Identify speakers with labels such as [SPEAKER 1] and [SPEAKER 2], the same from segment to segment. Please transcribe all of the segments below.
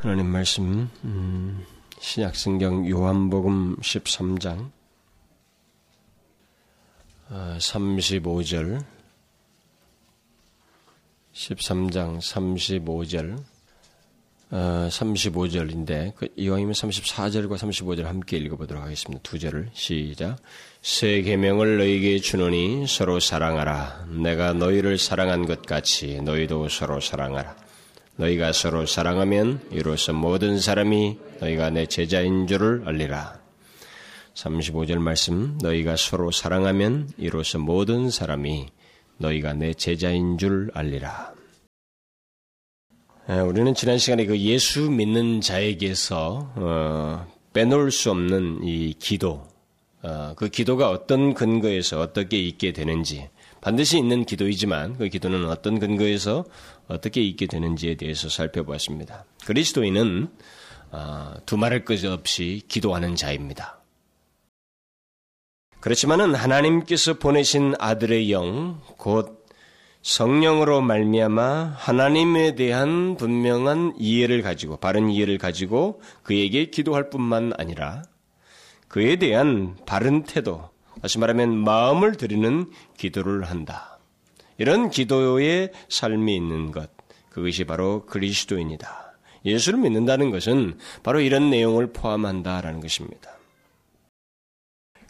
[SPEAKER 1] 하나님 말씀 음, 신약성경 요한복음 13장 어, 35절 13장 35절 어, 35절인데 그 이왕이면 34절과 35절 함께 읽어보도록 하겠습니다. 두 절을 시작. 새 계명을 너희에게 주노니 서로 사랑하라. 내가 너희를 사랑한 것 같이 너희도 서로 사랑하라 너희가 서로 사랑하면 이로써 모든 사람이 너희가 내 제자인 줄을 알리라. 35절 말씀 너희가 서로 사랑하면 이로써 모든 사람이 너희가 내 제자인 줄 알리라. 우리는 지난 시간에 그 예수 믿는 자에게서 어, 빼놓을 수 없는 이 기도, 어, 그 기도가 어떤 근거에서 어떻게 있게 되는지 반드시 있는 기도이지만 그 기도는 어떤 근거에서 어떻게 있게 되는지에 대해서 살펴보았습니다. 그리스도인은 아, 두말할 것 없이 기도하는 자입니다. 그렇지만은 하나님께서 보내신 아들의 영, 곧 성령으로 말미암아 하나님에 대한 분명한 이해를 가지고 바른 이해를 가지고 그에게 기도할 뿐만 아니라 그에 대한 바른 태도, 다시 말하면 마음을 드리는 기도를 한다. 이런 기도의 삶이 있는 것, 그것이 바로 그리스도인이다. 예수를 믿는다는 것은 바로 이런 내용을 포함한다라는 것입니다.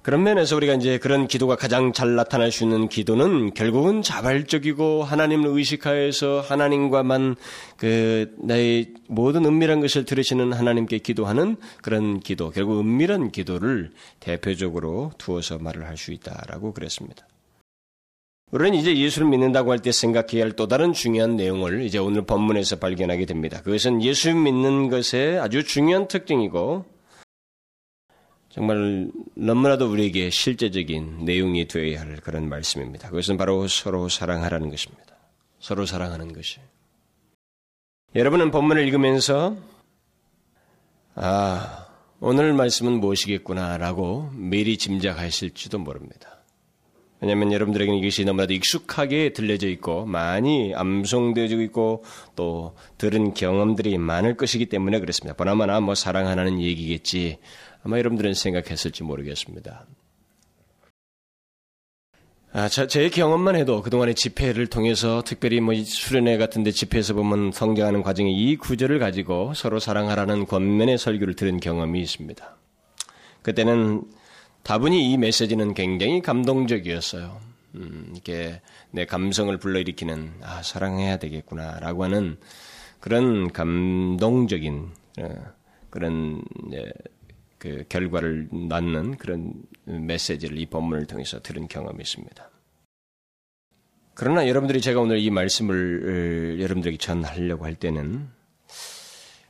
[SPEAKER 1] 그런 면에서 우리가 이제 그런 기도가 가장 잘 나타날 수 있는 기도는 결국은 자발적이고 하나님을 의식하여서 하나님과만 그 나의 모든 은밀한 것을 들으시는 하나님께 기도하는 그런 기도, 결국 은밀한 기도를 대표적으로 두어서 말을 할 수 있다라고 그랬습니다. 우리는 이제 예수를 믿는다고 할 때 생각해야 할 또 다른 중요한 내용을 이제 오늘 본문에서 발견하게 됩니다. 그것은 예수 믿는 것의 아주 중요한 특징이고 정말 너무나도 우리에게 실제적인 내용이 되어야 할 그런 말씀입니다. 그것은 바로 서로 사랑하라는 것입니다. 서로 사랑하는 것이. 여러분은 본문을 읽으면서 아, 오늘 말씀은 무엇이겠구나라고 미리 짐작하실지도 모릅니다. 왜냐하면 여러분들에게는 이것이 너무나도 익숙하게 들려져 있고 많이 암송되어지고 있고 또 들은 경험들이 많을 것이기 때문에 그렇습니다. 보나마나 뭐 사랑하는 얘기겠지 아마 여러분들은 생각했을지 모르겠습니다. 아, 저, 제 경험만 해도 그동안의 집회를 통해서 특별히 뭐 수련회 같은데 집회에서 보면 성장하는 과정에 이 구절을 가지고 서로 사랑하라는 권면의 설교를 들은 경험이 있습니다. 그때는 다분히 이 메시지는 굉장히 감동적이었어요. 음, 이게 내 감성을 불러일으키는 아 사랑해야 되겠구나라고 하는 그런 감동적인 어, 그런 예, 그 결과를 낳는 그런 메시지를 이 본문을 통해서 들은 경험이 있습니다. 그러나 여러분들이 제가 오늘 이 말씀을 여러분들에게 전하려고 할 때는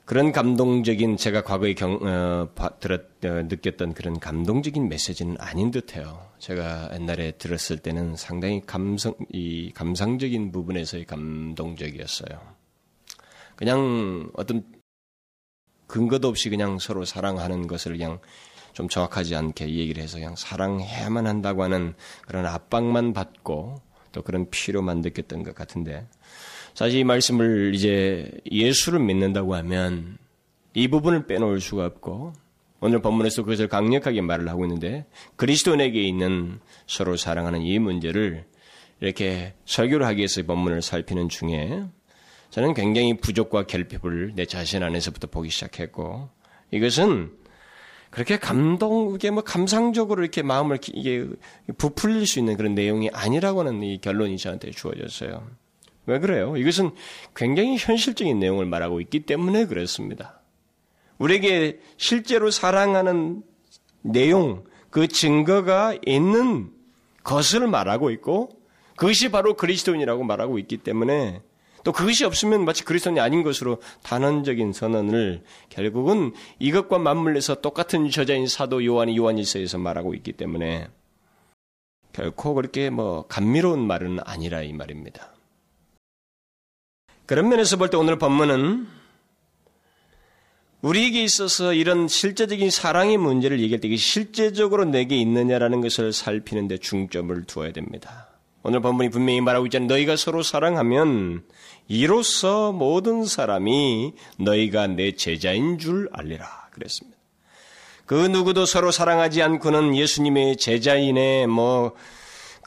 [SPEAKER 1] 그런 감동적인 제가 과거에 경, 어, 들었, 어, 느꼈던 그런 감동적인 메시지는 아닌 듯해요. 제가 옛날에 들었을 때는 상당히 감성, 이 감상적인 부분에서의 감동적이었어요. 그냥 어떤 근거도 없이 그냥 서로 사랑하는 것을 그냥 좀 정확하지 않게 얘기를 해서 그냥 사랑해야만 한다고 하는 그런 압박만 받고 또 그런 필요만 느꼈던 것 같은데 사실 이 말씀을 이제 예수를 믿는다고 하면 이 부분을 빼놓을 수가 없고 오늘 본문에서 그것을 강력하게 말을 하고 있는데 그리스도인에게 있는 서로 사랑하는 이 문제를 이렇게 설교를 하기 위해서 본문을 살피는 중에 저는 굉장히 부족과 결핍을 내 자신 안에서부터 보기 시작했고 이것은 그렇게 감동, 이게 뭐 감상적으로 이렇게 마음을 이게 부풀릴 수 있는 그런 내용이 아니라고 하는 이 결론이 저한테 주어졌어요. 왜 그래요? 이것은 굉장히 현실적인 내용을 말하고 있기 때문에 그렇습니다. 우리에게 실제로 사랑하는 내용, 그 증거가 있는 것을 말하고 있고 그것이 바로 그리스도인이라고 말하고 있기 때문에 또 그것이 없으면 마치 그리스도인이 아닌 것으로 단언적인 선언을 결국은 이것과 맞물려서 똑같은 저자인 사도 요한이 요한일서에서 말하고 있기 때문에 결코 그렇게 뭐 감미로운 말은 아니라 이 말입니다. 그런 면에서 볼 때 오늘 본문은 우리에게 있어서 이런 실제적인 사랑의 문제를 얘기할 때 이게 실제적으로 내게 있느냐라는 것을 살피는 데 중점을 두어야 됩니다. 오늘 본문이 분명히 말하고 있잖아요. 너희가 서로 사랑하면 이로써 모든 사람이 너희가 내 제자인 줄 알리라. 그랬습니다. 그 누구도 서로 사랑하지 않고는 예수님의 제자인의 뭐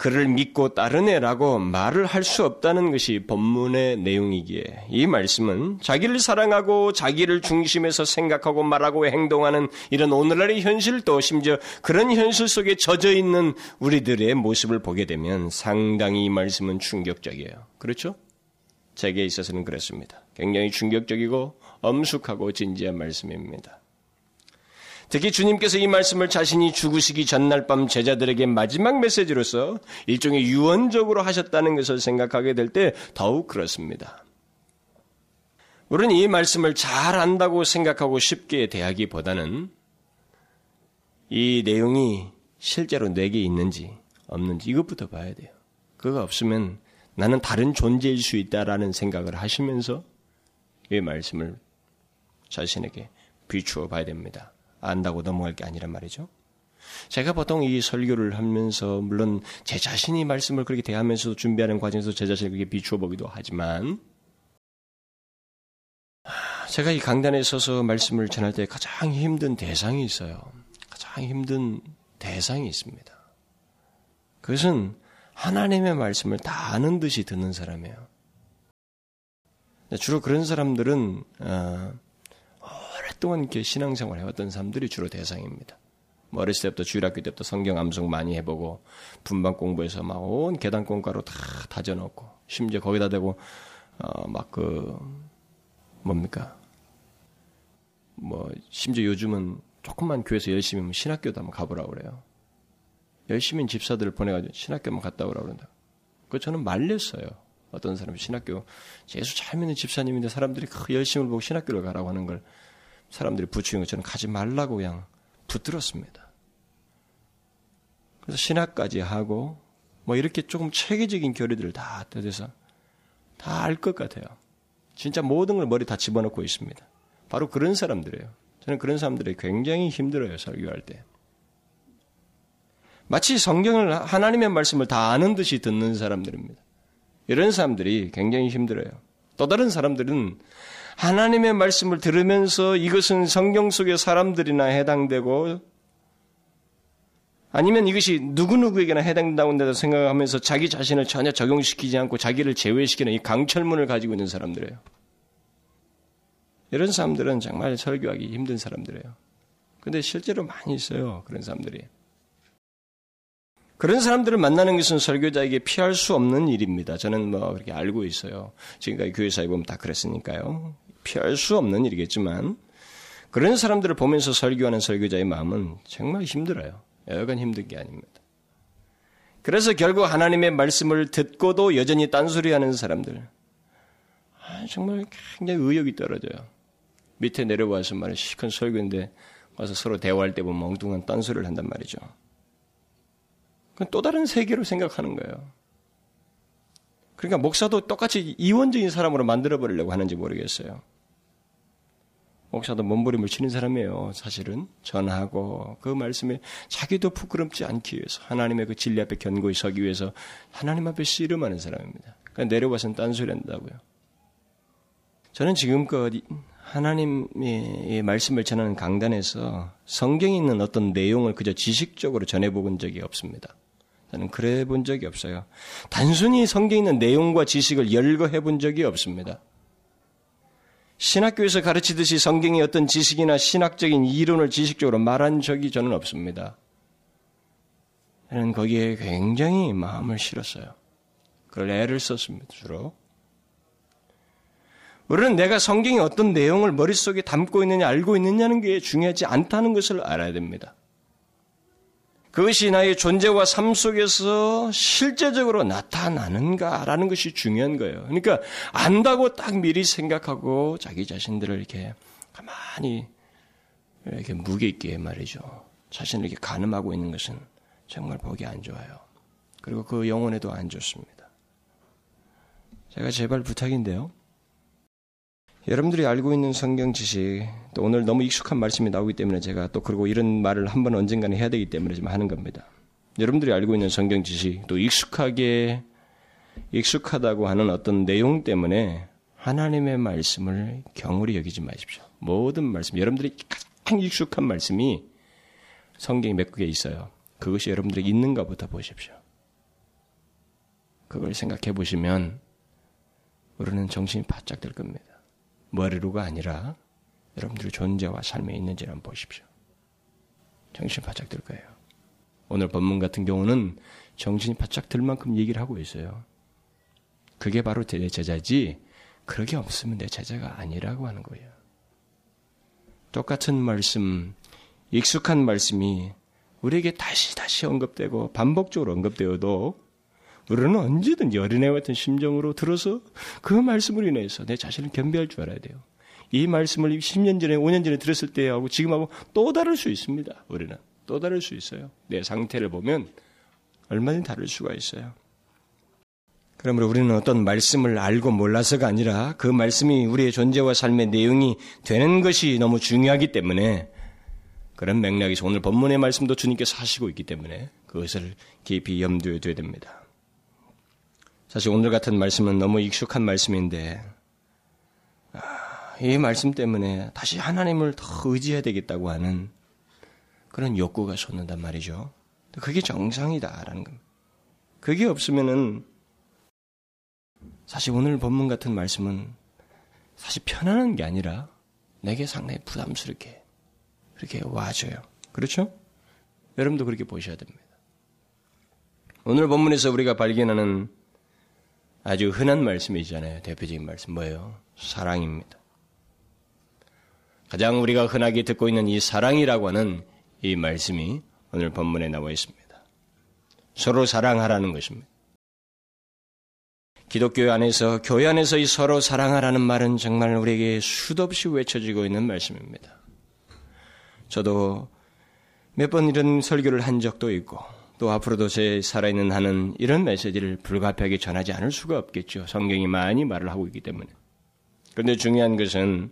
[SPEAKER 1] 그를 믿고 따르네라고 말을 할 수 없다는 것이 본문의 내용이기에 이 말씀은 자기를 사랑하고 자기를 중심에서 생각하고 말하고 행동하는 이런 오늘날의 현실도 심지어 그런 현실 속에 젖어 있는 우리들의 모습을 보게 되면 상당히 이 말씀은 충격적이에요. 그렇죠? 제게 있어서는 그렇습니다. 굉장히 충격적이고 엄숙하고 진지한 말씀입니다. 특히 주님께서 이 말씀을 자신이 죽으시기 전날 밤 제자들에게 마지막 메시지로서 일종의 유언적으로 하셨다는 것을 생각하게 될 때 더욱 그렇습니다. 우리는 이 말씀을 잘 안다고 생각하고 쉽게 대하기보다는 이 내용이 실제로 내게 있는지 없는지 이것부터 봐야 돼요. 그거 없으면 나는 다른 존재일 수 있다라는 생각을 하시면서 이 말씀을 자신에게 비추어 봐야 됩니다. 안다고 넘어갈 게 아니란 말이죠. 제가 보통 이 설교를 하면서 물론 제 자신이 말씀을 그렇게 대하면서도 준비하는 과정에서 제 자신을 그렇게 비추어 보기도 하지만 제가 이 강단에 서서 말씀을 전할 때 가장 힘든 대상이 있어요. 가장 힘든 대상이 있습니다. 그것은 하나님의 말씀을 다 아는 듯이 듣는 사람이에요. 주로 그런 사람들은 어, 오랫동안 이렇게 신앙생활 해왔던 사람들이 주로 대상입니다. 뭐 어렸을 때부터 주일학교 때부터 성경 암송 많이 해보고 분반 공부해서 막 온 계단 공과로 다 다져놓고 심지어 거기다 대고 어 막 그 뭡니까 뭐 심지어 요즘은 조금만 교회에서 열심히 하면 신학교도 한번 가보라 그래요. 열심히 집사들을 보내가지고 신학교만 갔다 오라 그런다. 그 저는 말렸어요. 어떤 사람이 신학교 예수 잘 믿는 집사님인데 사람들이 그 열심을 보고 신학교를 가라고 하는 걸 사람들이 부추긴 것처럼 가지 말라고 그냥 붙들었습니다. 그래서 신학까지 하고 뭐 이렇게 조금 체계적인 교리들을 다 뜯어서 다 알 것 같아요. 진짜 모든 걸 머리 다 집어넣고 있습니다. 바로 그런 사람들이에요. 저는 그런 사람들이 굉장히 힘들어요, 설교할 때. 마치 성경을 하나님의 말씀을 다 아는 듯이 듣는 사람들입니다. 이런 사람들이 굉장히 힘들어요. 또 다른 사람들은 하나님의 말씀을 들으면서 이것은 성경 속의 사람들이나 해당되고 아니면 이것이 누구누구에게나 해당된다고 생각하면서 자기 자신을 전혀 적용시키지 않고 자기를 제외시키는 이 강철문을 가지고 있는 사람들이에요. 이런 사람들은 정말 설교하기 힘든 사람들이에요. 근데 실제로 많이 있어요. 그런 사람들이. 그런 사람들을 만나는 것은 설교자에게 피할 수 없는 일입니다. 저는 뭐 그렇게 알고 있어요. 지금까지 교회사에 보면 다 그랬으니까요. 피할 수 없는 일이겠지만 그런 사람들을 보면서 설교하는 설교자의 마음은 정말 힘들어요. 여간 힘든 게 아닙니다. 그래서 결국 하나님의 말씀을 듣고도 여전히 딴소리하는 사람들 아, 정말 굉장히 의욕이 떨어져요. 밑에 내려와서 말이 시큰 설교인데 와서 서로 대화할 때 보면 엉뚱한 딴소리를 한단 말이죠. 그건 또 다른 세계로 생각하는 거예요. 그러니까 목사도 똑같이 이원적인 사람으로 만들어 버리려고 하는지 모르겠어요. 목사도 몸부림을 치는 사람이에요. 사실은 전하고 그 말씀에 자기도 부끄럽지 않기 위해서 하나님의 그 진리 앞에 견고히 서기 위해서 하나님 앞에 씨름하는 사람입니다. 그러니까 내려와서는 딴소리 한다고요. 저는 지금껏 하나님의 말씀을 전하는 강단에서 성경에 있는 어떤 내용을 그저 지식적으로 전해본 적이 없습니다. 저는 그래 본 적이 없어요. 단순히 성경에 있는 내용과 지식을 열거해 본 적이 없습니다. 신학교에서 가르치듯이 성경의 어떤 지식이나 신학적인 이론을 지식적으로 말한 적이 저는 없습니다. 저는 거기에 굉장히 마음을 실었어요. 그걸 애를 썼습니다, 주로. 우리는 내가 성경의 어떤 내용을 머릿속에 담고 있느냐, 알고 있느냐는 게 중요하지 않다는 것을 알아야 됩니다. 그것이 나의 존재와 삶 속에서 실제적으로 나타나는가라는 것이 중요한 거예요. 그러니까 안다고 딱 미리 생각하고 자기 자신들을 이렇게 가만히 이렇게 무게 있게 말이죠. 자신을 이렇게 가늠하고 있는 것은 정말 보기 안 좋아요. 그리고 그 영혼에도 안 좋습니다. 제가 제발 부탁인데요. 여러분들이 알고 있는 성경 지식, 또 오늘 너무 익숙한 말씀이 나오기 때문에 제가 또 그리고 이런 말을 한번 언젠가는 해야 되기 때문에 지금 하는 겁니다. 여러분들이 알고 있는 성경 지식, 또 익숙하게, 익숙하다고 하는 어떤 내용 때문에 하나님의 말씀을 경홀히 여기지 마십시오. 모든 말씀, 여러분들이 가장 익숙한 말씀이 성경이 몇개 있어요. 그것이 여러분들이 있는가부터 보십시오. 그걸 생각해 보시면 우리는 정신이 바짝 될 겁니다. 머리로가 아니라 여러분들의 존재와 삶에 있는지를 한번 보십시오. 정신이 바짝 들 거예요. 오늘 본문 같은 경우는 정신이 바짝 들 만큼 얘기를 하고 있어요. 그게 바로 내 제자지, 그러게 없으면 내 제자가 아니라고 하는 거예요. 똑같은 말씀, 익숙한 말씀이 우리에게 다시 다시 언급되고 반복적으로 언급되어도 우리는 언제든 여린애 같은 심정으로 들어서 그 말씀으로 인해서 내 자신을 겸비할 줄 알아야 돼요. 이 말씀을 10년 전에, 5년 전에 들었을 때하고 지금하고 또 다를 수 있습니다. 우리는. 또 다를 수 있어요. 내 상태를 보면 얼마든지 다를 수가 있어요. 그러므로 우리는 어떤 말씀을 알고 몰라서가 아니라 그 말씀이 우리의 존재와 삶의 내용이 되는 것이 너무 중요하기 때문에 그런 맥락에서 오늘 본문의 말씀도 주님께서 하시고 있기 때문에 그것을 깊이 염두에 둬야 됩니다. 사실 오늘 같은 말씀은 너무 익숙한 말씀인데 아, 이 말씀 때문에 다시 하나님을 더 의지해야 되겠다고 하는 그런 욕구가 솟는단 말이죠. 그게 정상이다라는 겁니다. 그게 없으면은 사실 오늘 본문 같은 말씀은 사실 편안한 게 아니라 내게 상당히 부담스럽게 그렇게 와줘요. 그렇죠? 여러분도 그렇게 보셔야 됩니다. 오늘 본문에서 우리가 발견하는 아주 흔한 말씀이잖아요. 대표적인 말씀 뭐예요? 사랑입니다. 가장 우리가 흔하게 듣고 있는 이 사랑이라고 하는 이 말씀이 오늘 본문에 나와 있습니다. 서로 사랑하라는 것입니다. 기독교 안에서 교회 안에서 이 서로 사랑하라는 말은 정말 우리에게 수도 없이 외쳐지고 있는 말씀입니다. 저도 몇 번 이런 설교를 한 적도 있고 또 앞으로도 제 살아있는 한은 이런 메시지를 불가피하게 전하지 않을 수가 없겠죠. 성경이 많이 말을 하고 있기 때문에. 그런데 중요한 것은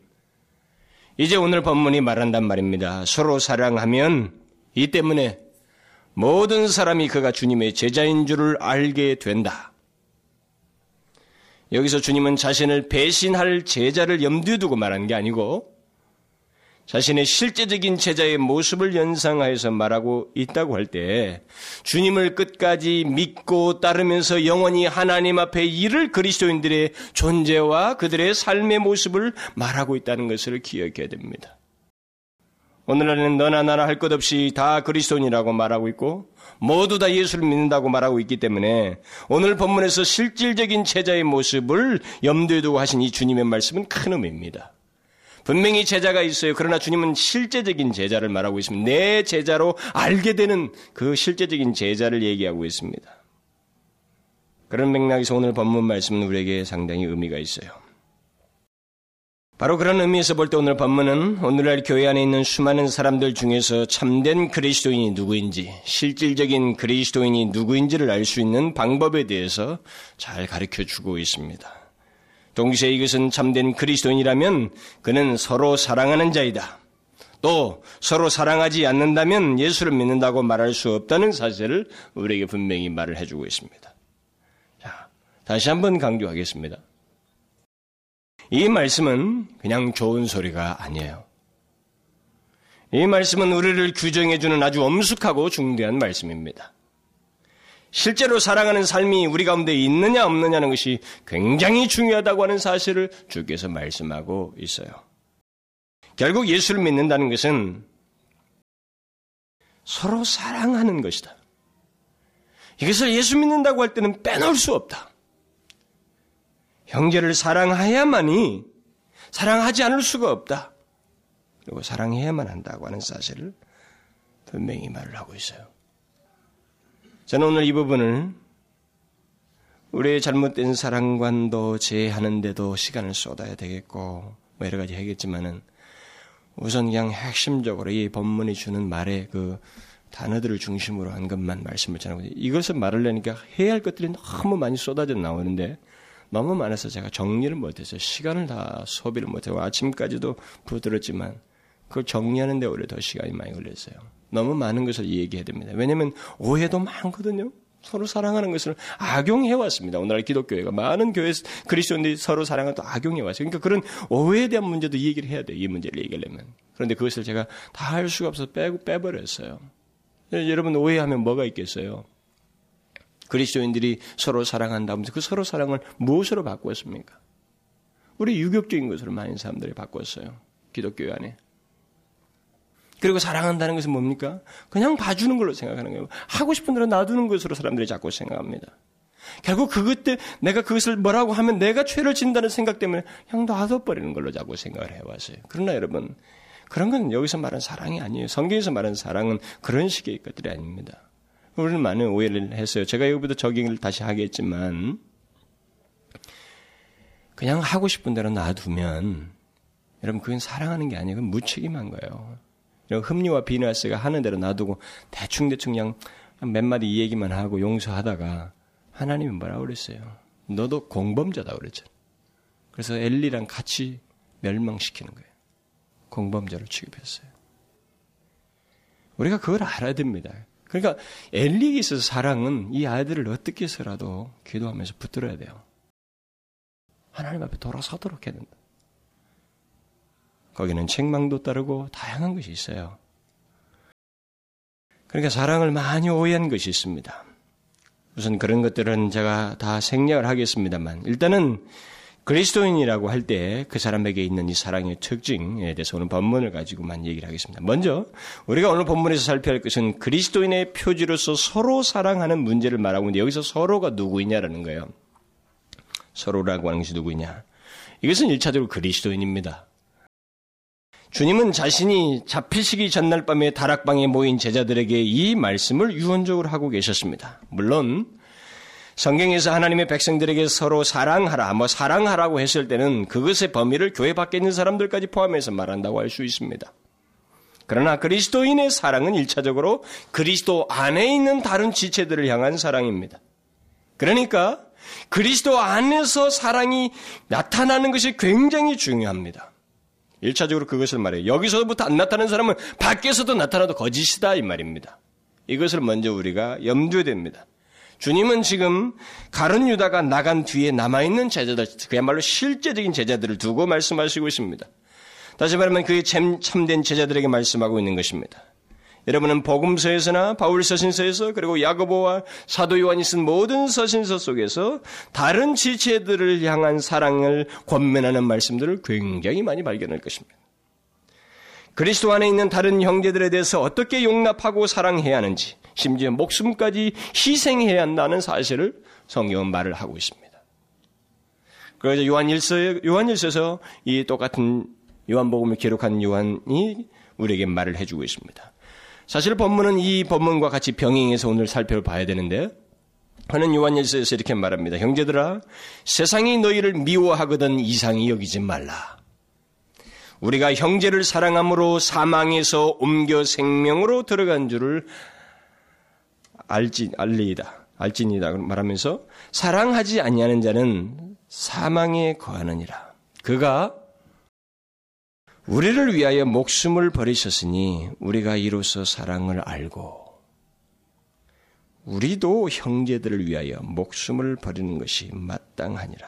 [SPEAKER 1] 이제 오늘 본문이 말한단 말입니다. 서로 사랑하면 이 때문에 모든 사람이 그가 주님의 제자인 줄을 알게 된다. 여기서 주님은 자신을 배신할 제자를 염두에 두고 말한 게 아니고 자신의 실제적인 제자의 모습을 연상하여서 말하고 있다고 할 때 주님을 끝까지 믿고 따르면서 영원히 하나님 앞에 이를 그리스도인들의 존재와 그들의 삶의 모습을 말하고 있다는 것을 기억해야 됩니다. 오늘날에는 너나 나나 할 것 없이 다 그리스도인이라고 말하고 있고 모두 다 예수를 믿는다고 말하고 있기 때문에 오늘 본문에서 실질적인 제자의 모습을 염두에 두고 하신 이 주님의 말씀은 큰 의미입니다. 분명히 제자가 있어요. 그러나 주님은 실제적인 제자를 말하고 있습니다. 내 제자로 알게 되는 그 실제적인 제자를 얘기하고 있습니다. 그런 맥락에서 오늘 본문 말씀은 우리에게 상당히 의미가 있어요. 바로 그런 의미에서 볼 때 오늘 본문은 오늘날 교회 안에 있는 수많은 사람들 중에서 참된 그리스도인이 누구인지, 실질적인 그리스도인이 누구인지를 알 수 있는 방법에 대해서 잘 가르쳐 주고 있습니다. 동시에 이것은 참된 그리스도인이라면 그는 서로 사랑하는 자이다. 또 서로 사랑하지 않는다면 예수를 믿는다고 말할 수 없다는 사실을 우리에게 분명히 말을 해주고 있습니다. 자, 다시 한번 강조하겠습니다. 이 말씀은 그냥 좋은 소리가 아니에요. 이 말씀은 우리를 규정해주는 아주 엄숙하고 중대한 말씀입니다. 실제로 사랑하는 삶이 우리 가운데 있느냐 없느냐는 것이 굉장히 중요하다고 하는 사실을 주께서 말씀하고 있어요. 결국 예수를 믿는다는 것은 서로 사랑하는 것이다. 이것을 예수 믿는다고 할 때는 빼놓을 수 없다. 형제를 사랑해야만이 사랑하지 않을 수가 없다. 그리고 사랑해야만 한다고 하는 사실을 분명히 말을 하고 있어요. 저는 오늘 이 부분을 우리의 잘못된 사랑관도 제하는데도 시간을 쏟아야 되겠고 뭐 여러 가지 하겠지만은 우선 그냥 핵심적으로 이 본문이 주는 말의 그 단어들을 중심으로 한 것만 말씀을 전하고 이것을 말을 내니까 해야 할 것들이 너무 많이 쏟아져 나오는데 너무 많아서 제가 정리를 못했어요. 시간을 다 소비를 못하고 아침까지도 부들었지만 그걸 정리하는 데 오히려 더 시간이 많이 걸렸어요. 너무 많은 것을 얘기해야 됩니다. 왜냐하면 오해도 많거든요. 서로 사랑하는 것을 악용해 왔습니다. 오늘날 기독교회가 많은 교회 그리스도인들이 서로 사랑을 또 악용해 왔어요. 그러니까 그런 오해에 대한 문제도 이 얘기를 해야 돼요. 이 문제를 얘기하려면. 그런데 그것을 제가 다 할 수가 없어서 빼고 빼버렸어요. 여러분 오해하면 뭐가 있겠어요? 그리스도인들이 서로 사랑한다면서 그 서로 사랑을 무엇으로 바꾸었습니까? 우리 유격적인 것으로 많은 사람들이 바꿨어요. 기독교 안에. 그리고 사랑한다는 것은 뭡니까? 그냥 봐주는 걸로 생각하는 거예요. 하고 싶은 대로 놔두는 것으로 사람들이 자꾸 생각합니다. 결국 그것 때 내가 그것을 뭐라고 하면 내가 죄를 진다는 생각 때문에 그냥 놔둬버리는 걸로 자꾸 생각을 해왔어요. 그러나 여러분, 그런 건 여기서 말하는 사랑이 아니에요. 성경에서 말하는 사랑은 그런 식의 것들이 아닙니다. 우리는 많은 오해를 했어요. 제가 여기부터 적용을 다시 하겠지만, 그냥 하고 싶은 대로 놔두면 여러분 그건 사랑하는 게 아니에요. 그건 무책임한 거예요. 흠리와 비나스가 하는 대로 놔두고 대충대충 그냥 몇 마디 이 얘기만 하고 용서하다가 하나님이 뭐라고 그랬어요? 너도 공범자다 그랬잖아. 그래서 엘리랑 같이 멸망시키는 거예요. 공범자로 취급했어요. 우리가 그걸 알아야 됩니다. 그러니까 엘리에 있어서 사랑은 이 아이들을 어떻게 해서라도 기도하면서 붙들어야 돼요. 하나님 앞에 돌아서도록 해야 된다. 거기는 책망도 따르고 다양한 것이 있어요. 그러니까 사랑을 많이 오해한 것이 있습니다. 우선 그런 것들은 제가 다 생략을 하겠습니다만 일단은 그리스도인이라고 할 때 그 사람에게 있는 이 사랑의 특징에 대해서 오늘 본문을 가지고만 얘기를 하겠습니다. 먼저 우리가 오늘 본문에서 살펴야 할 것은 그리스도인의 표지로서 서로 사랑하는 문제를 말하고 있는데 여기서 서로가 누구이냐라는 거예요. 서로라고 하는 것이 누구냐? 이것은 1차적으로 그리스도인입니다. 주님은 자신이 잡히시기 전날 밤에 다락방에 모인 제자들에게 이 말씀을 유언적으로 하고 계셨습니다. 물론 성경에서 하나님의 백성들에게 서로 사랑하라, 뭐 사랑하라고 했을 때는 그것의 범위를 교회 밖에 있는 사람들까지 포함해서 말한다고 할 수 있습니다. 그러나 그리스도인의 사랑은 1차적으로 그리스도 안에 있는 다른 지체들을 향한 사랑입니다. 그러니까 그리스도 안에서 사랑이 나타나는 것이 굉장히 중요합니다. 1차적으로 그것을 말해요. 여기서부터 안 나타나는 사람은 밖에서도 나타나도 거짓이다 이 말입니다. 이것을 먼저 우리가 염두에 됩니다. 주님은 지금 가른 유다가 나간 뒤에 남아있는 제자들, 그야말로 실제적인 제자들을 두고 말씀하시고 있습니다. 다시 말하면 그의 참된 제자들에게 말씀하고 있는 것입니다. 여러분은 복음서에서나 바울 서신서에서 그리고 야고보와 사도 요한이 쓴 모든 서신서 속에서 다른 지체들을 향한 사랑을 권면하는 말씀들을 굉장히 많이 발견할 것입니다. 그리스도 안에 있는 다른 형제들에 대해서 어떻게 용납하고 사랑해야 하는지, 심지어 목숨까지 희생해야 한다는 사실을 성경은 말을 하고 있습니다. 그래서 요한일서, 요한일서에서 이 똑같은 요한복음을 기록한 요한이 우리에게 말을 해주고 있습니다. 사실 본문은 이 본문과 같이 병행해서 오늘 살펴봐야 되는데 하는 요한일서에서 이렇게 말합니다. 형제들아 세상이 너희를 미워하거든 이상히 여기지 말라. 우리가 형제를 사랑함으로 사망에서 옮겨 생명으로 들어간 줄을 알지 알리이다. 알지니다 말하면서 사랑하지 아니하는 자는 사망에 거하느니라. 그가 우리를 위하여 목숨을 버리셨으니 우리가 이로써 사랑을 알고 우리도 형제들을 위하여 목숨을 버리는 것이 마땅하니라.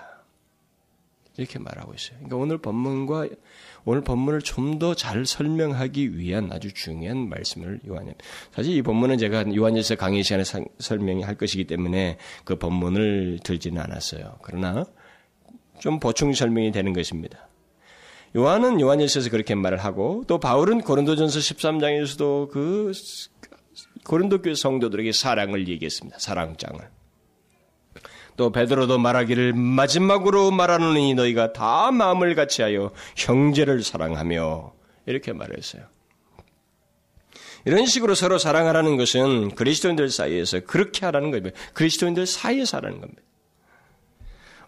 [SPEAKER 1] 이렇게 말하고 있어요. 그러니까 오늘 본문과 오늘 본문을 좀 더 잘 설명하기 위한 아주 중요한 말씀을 요한님. 사실 이 본문은 제가 요한일서 강의 시간에 설명이 할 것이기 때문에 그 본문을 들지는 않았어요. 그러나 좀 보충 설명이 되는 것입니다. 요한은 요한일서에서 그렇게 말을 하고 또 바울은 고린도전서 13장에서도 그 고린도 교회 성도들에게 사랑을 얘기했습니다. 사랑장을. 또 베드로도 말하기를 마지막으로 말하노니 너희가 다 마음을 같이하여 형제를 사랑하며 이렇게 말했어요. 이런 식으로 서로 사랑하라는 것은 그리스도인들 사이에서 그렇게 하라는 겁니다. 그리스도인들 사이에서 하라는 겁니다.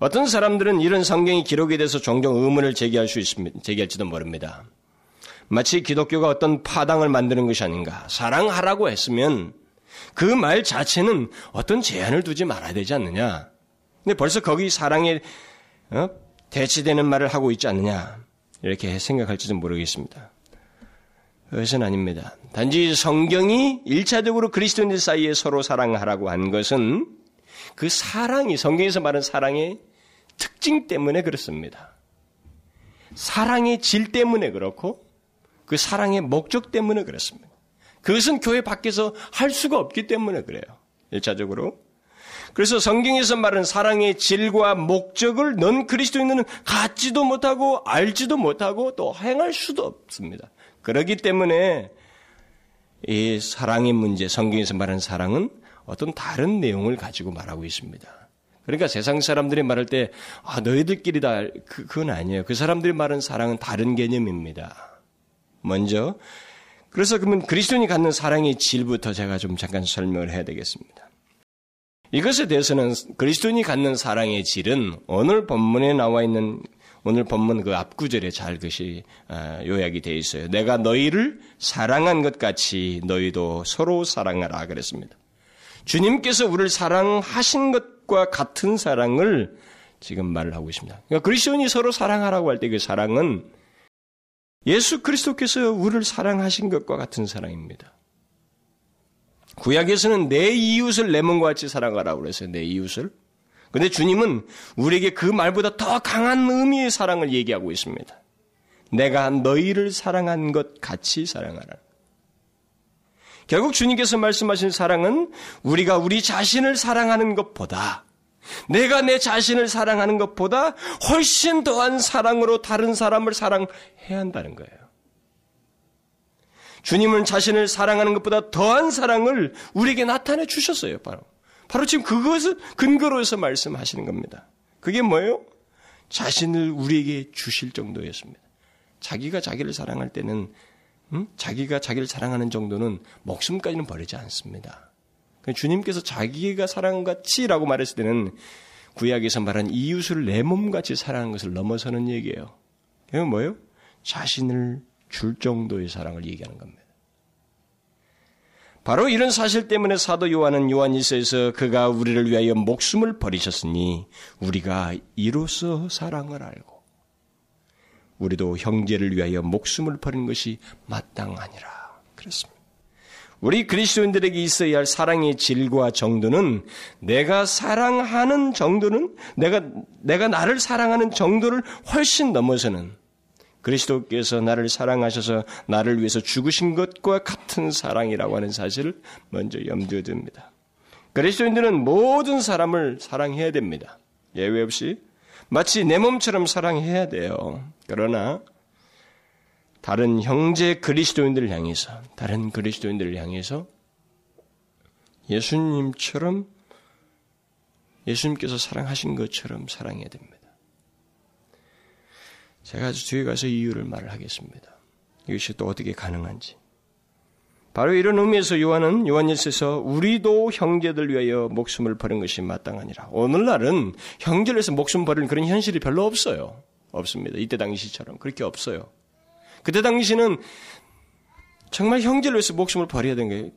[SPEAKER 1] 어떤 사람들은 이런 성경이 기록에 대해서 종종 의문을 제기할 수 있습니다. 제기할지도 모릅니다. 마치 기독교가 어떤 파당을 만드는 것이 아닌가. 사랑하라고 했으면 그 말 자체는 어떤 제한을 두지 말아야 되지 않느냐. 근데 벌써 거기 사랑에 어? 대치되는 말을 하고 있지 않느냐. 이렇게 생각할지도 모르겠습니다. 그것은 아닙니다. 단지 성경이 일차적으로 그리스도인들 사이에 서로 사랑하라고 한 것은 그 사랑이 성경에서 말하는 사랑의 특징 때문에 그렇습니다. 사랑의 질 때문에 그렇고 그 사랑의 목적 때문에 그렇습니다. 그것은 교회 밖에서 할 수가 없기 때문에 그래요. 일차적으로. 그래서 성경에서 말하는 사랑의 질과 목적을 넌 그리스도인은 갖지도 못하고 알지도 못하고 또 행할 수도 없습니다. 그렇기 때문에 이 사랑의 문제, 성경에서 말하는 사랑은 어떤 다른 내용을 가지고 말하고 있습니다. 그러니까 세상 사람들이 말할 때, 아, 너희들끼리다. 그, 그건 아니에요. 그 사람들이 말하는 사랑은 다른 개념입니다. 먼저, 그래서 그러면 그리스도인이 갖는 사랑의 질부터 제가 좀 잠깐 설명을 해야 되겠습니다. 이것에 대해서는 그리스도인이 갖는 사랑의 질은 오늘 본문에 나와 있는 오늘 본문 그 앞구절에 잘 것이 아, 요약이 되어 있어요. 내가 너희를 사랑한 것 같이 너희도 서로 사랑하라 그랬습니다. 주님께서 우리를 사랑하신 것 과 같은 사랑을 지금 말을 하고 있습니다. 그러니까 그리스도인이 서로 사랑하라고 할 때 그 사랑은 예수 그리스도께서 우리를 사랑하신 것과 같은 사랑입니다. 구약에서는 내 이웃을 내 몸과 같이 사랑하라고 그랬어요. 내 이웃을. 근데 주님은 우리에게 그 말보다 더 강한 의미의 사랑을 얘기하고 있습니다. 내가 너희를 사랑한 것 같이 사랑하라. 결국 주님께서 말씀하신 사랑은 우리가 우리 자신을 사랑하는 것보다 내가 내 자신을 사랑하는 것보다 훨씬 더한 사랑으로 다른 사람을 사랑해야 한다는 거예요. 주님은 자신을 사랑하는 것보다 더한 사랑을 우리에게 나타내 주셨어요, 바로. 바로 지금 그것을 근거로 해서 말씀하시는 겁니다. 그게 뭐예요? 자신을 우리에게 주실 정도였습니다. 자기가 자기를 사랑할 때는 음? 자기가 자기를 사랑하는 정도는 목숨까지는 버리지 않습니다. 그러니까 주님께서 자기가 사랑같이라고 말했을 때는 구약에서 말한 이웃을 내 몸같이 사랑하는 것을 넘어서는 얘기예요. 그건 뭐예요? 자신을 줄 정도의 사랑을 얘기하는 겁니다. 바로 이런 사실 때문에 사도 요한은 요한일서에서 그가 우리를 위하여 목숨을 버리셨으니 우리가 이로써 사랑을 알고 우리도 형제를 위하여 목숨을 버린 것이 마땅하니라. 그렇습니다. 우리 그리스도인들에게 있어야 할 사랑의 질과 정도는 내가 사랑하는 정도는 내가 내가 나를 사랑하는 정도를 훨씬 넘어서는 그리스도께서 나를 사랑하셔서 나를 위해서 죽으신 것과 같은 사랑이라고 하는 사실을 먼저 염두에 둡니다. 그리스도인들은 모든 사람을 사랑해야 됩니다. 예외 없이 마치 내 몸처럼 사랑해야 돼요. 그러나 다른 형제 그리스도인들을 향해서 다른 그리스도인들을 향해서 예수님처럼 예수님께서 사랑하신 것처럼 사랑해야 됩니다. 제가 뒤에 가서 이유를 말을 하겠습니다. 이것이 또 어떻게 가능한지. 바로 이런 의미에서 요한은 요한일서에서 우리도 형제들 위하여 목숨을 버린 것이 마땅하니라. 오늘날은 형제를 위해서 목숨 버리는 그런 현실이 별로 없어요. 없습니다. 이때 당시처럼 그렇게 없어요. 그때 당시는 정말 형제를 위해서 목숨을 버려야 되는 게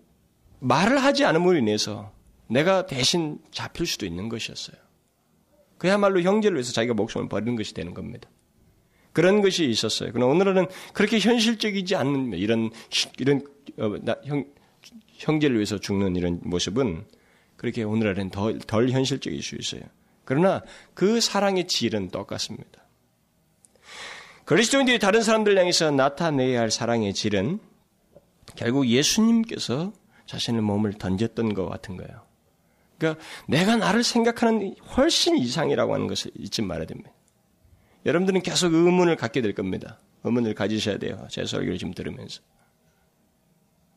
[SPEAKER 1] 말을 하지 않음으로 인해서 내가 대신 잡힐 수도 있는 것이었어요. 그야말로 형제를 위해서 자기가 목숨을 버리는 것이 되는 겁니다. 그런 것이 있었어요. 그러나 오늘은 그렇게 현실적이지 않는 이런 이런 어, 형, 형제를 위해서 죽는 이런 모습은 그렇게 오늘날은 덜, 덜 현실적일 수 있어요. 그러나 그 사랑의 질은 똑같습니다. 그리스도인들이 다른 사람들 향해서 나타내야 할 사랑의 질은 결국 예수님께서 자신의 몸을 던졌던 것 같은 거예요. 그러니까 내가 나를 생각하는 훨씬 이상이라고 하는 것을 잊지 말아야 됩니다. 여러분들은 계속 의문을 갖게 될 겁니다. 의문을 가지셔야 돼요. 제 설교를 지금 들으면서.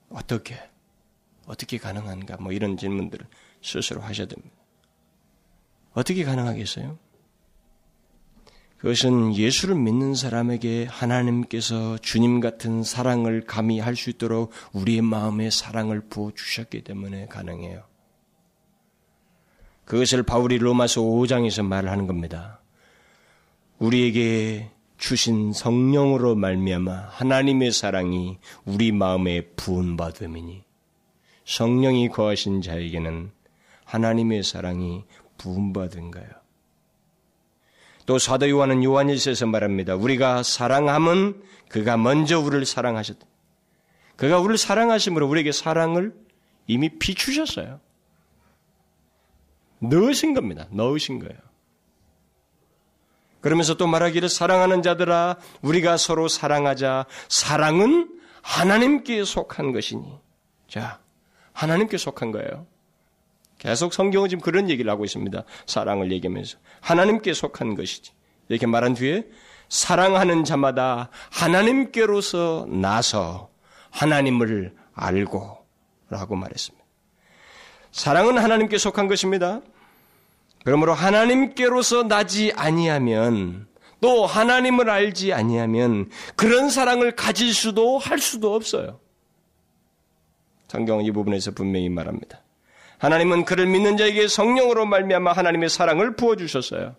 [SPEAKER 1] 어떻게, 어떻게 가능한가? 뭐 이런 질문들을 스스로 하셔야 됩니다. 어떻게 가능하겠어요? 그것은 예수를 믿는 사람에게 하나님께서 주님 같은 사랑을 감히 할 수 있도록 우리의 마음에 사랑을 부어 주셨기 때문에 가능해요. 그것을 바울이 로마서 5장에서 말하는 겁니다. 우리에게 주신 성령으로 말미암아 하나님의 사랑이 우리 마음에 부은받음이니 성령이 거하신 자에게는 하나님의 사랑이 부은받은 거예요. 또 사도 요한은 요한일서에서 말합니다. 우리가 사랑함은 그가 먼저 우리를 사랑하셨다. 그가 우리를 사랑하심으로 우리에게 사랑을 이미 비추셨어요. 넣으신 겁니다. 넣으신 거예요. 그러면서 또 말하기를 사랑하는 자들아 우리가 서로 사랑하자. 사랑은 하나님께 속한 것이니. 자, 하나님께 속한 거예요. 계속 성경은 지금 그런 얘기를 하고 있습니다. 사랑을 얘기하면서. 하나님께 속한 것이지. 이렇게 말한 뒤에 사랑하는 자마다 하나님께로서 나서 하나님을 알고 라고 말했습니다. 사랑은 하나님께 속한 것입니다. 그러므로 하나님께로서 나지 아니하면 또 하나님을 알지 아니하면 그런 사랑을 가질 수도 할 수도 없어요. 성경은 이 부분에서 분명히 말합니다. 하나님은 그를 믿는 자에게 성령으로 말미암아 하나님의 사랑을 부어 주셨어요.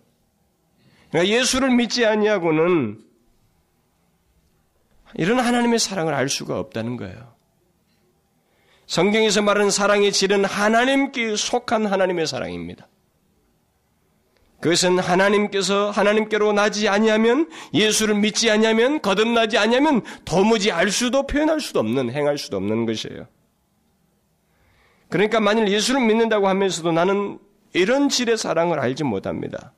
[SPEAKER 1] 그러니까 예수를 믿지 아니하고는 이런 하나님의 사랑을 알 수가 없다는 거예요. 성경에서 말하는 사랑의 질은 하나님께 속한 하나님의 사랑입니다. 그것은 하나님께서 하나님께로 나지 아니하면 예수를 믿지 아니하면 거듭나지 아니하면 도무지 알 수도 표현할 수도 없는 행할 수도 없는 것이에요. 그러니까 만일 예수를 믿는다고 하면서도 나는 이런 질의 사랑을 알지 못합니다.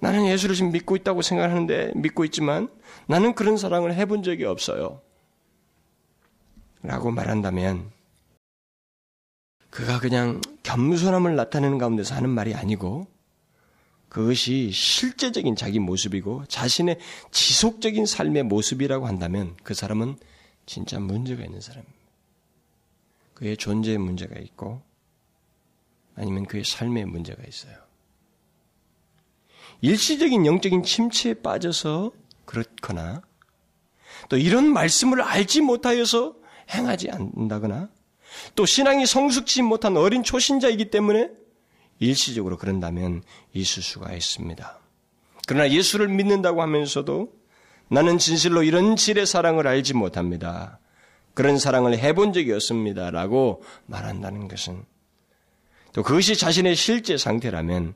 [SPEAKER 1] 나는 예수를 지금 믿고 있다고 생각하는데 믿고 있지만 나는 그런 사랑을 해본 적이 없어요. 라고 말한다면 그가 그냥 겸손함을 나타내는 가운데서 하는 말이 아니고 그것이 실제적인 자기 모습이고 자신의 지속적인 삶의 모습이라고 한다면 그 사람은 진짜 문제가 있는 사람입니다. 그의 존재에 문제가 있고 아니면 그의 삶에 문제가 있어요. 일시적인 영적인 침체에 빠져서 그렇거나 또 이런 말씀을 알지 못하여서 행하지 않는다거나 또 신앙이 성숙지 못한 어린 초신자이기 때문에 일시적으로 그런다면 있을 수가 있습니다. 그러나 예수를 믿는다고 하면서도 나는 진실로 이런 질의 사랑을 알지 못합니다. 그런 사랑을 해본 적이 없습니다. 라고 말한다는 것은 또 그것이 자신의 실제 상태라면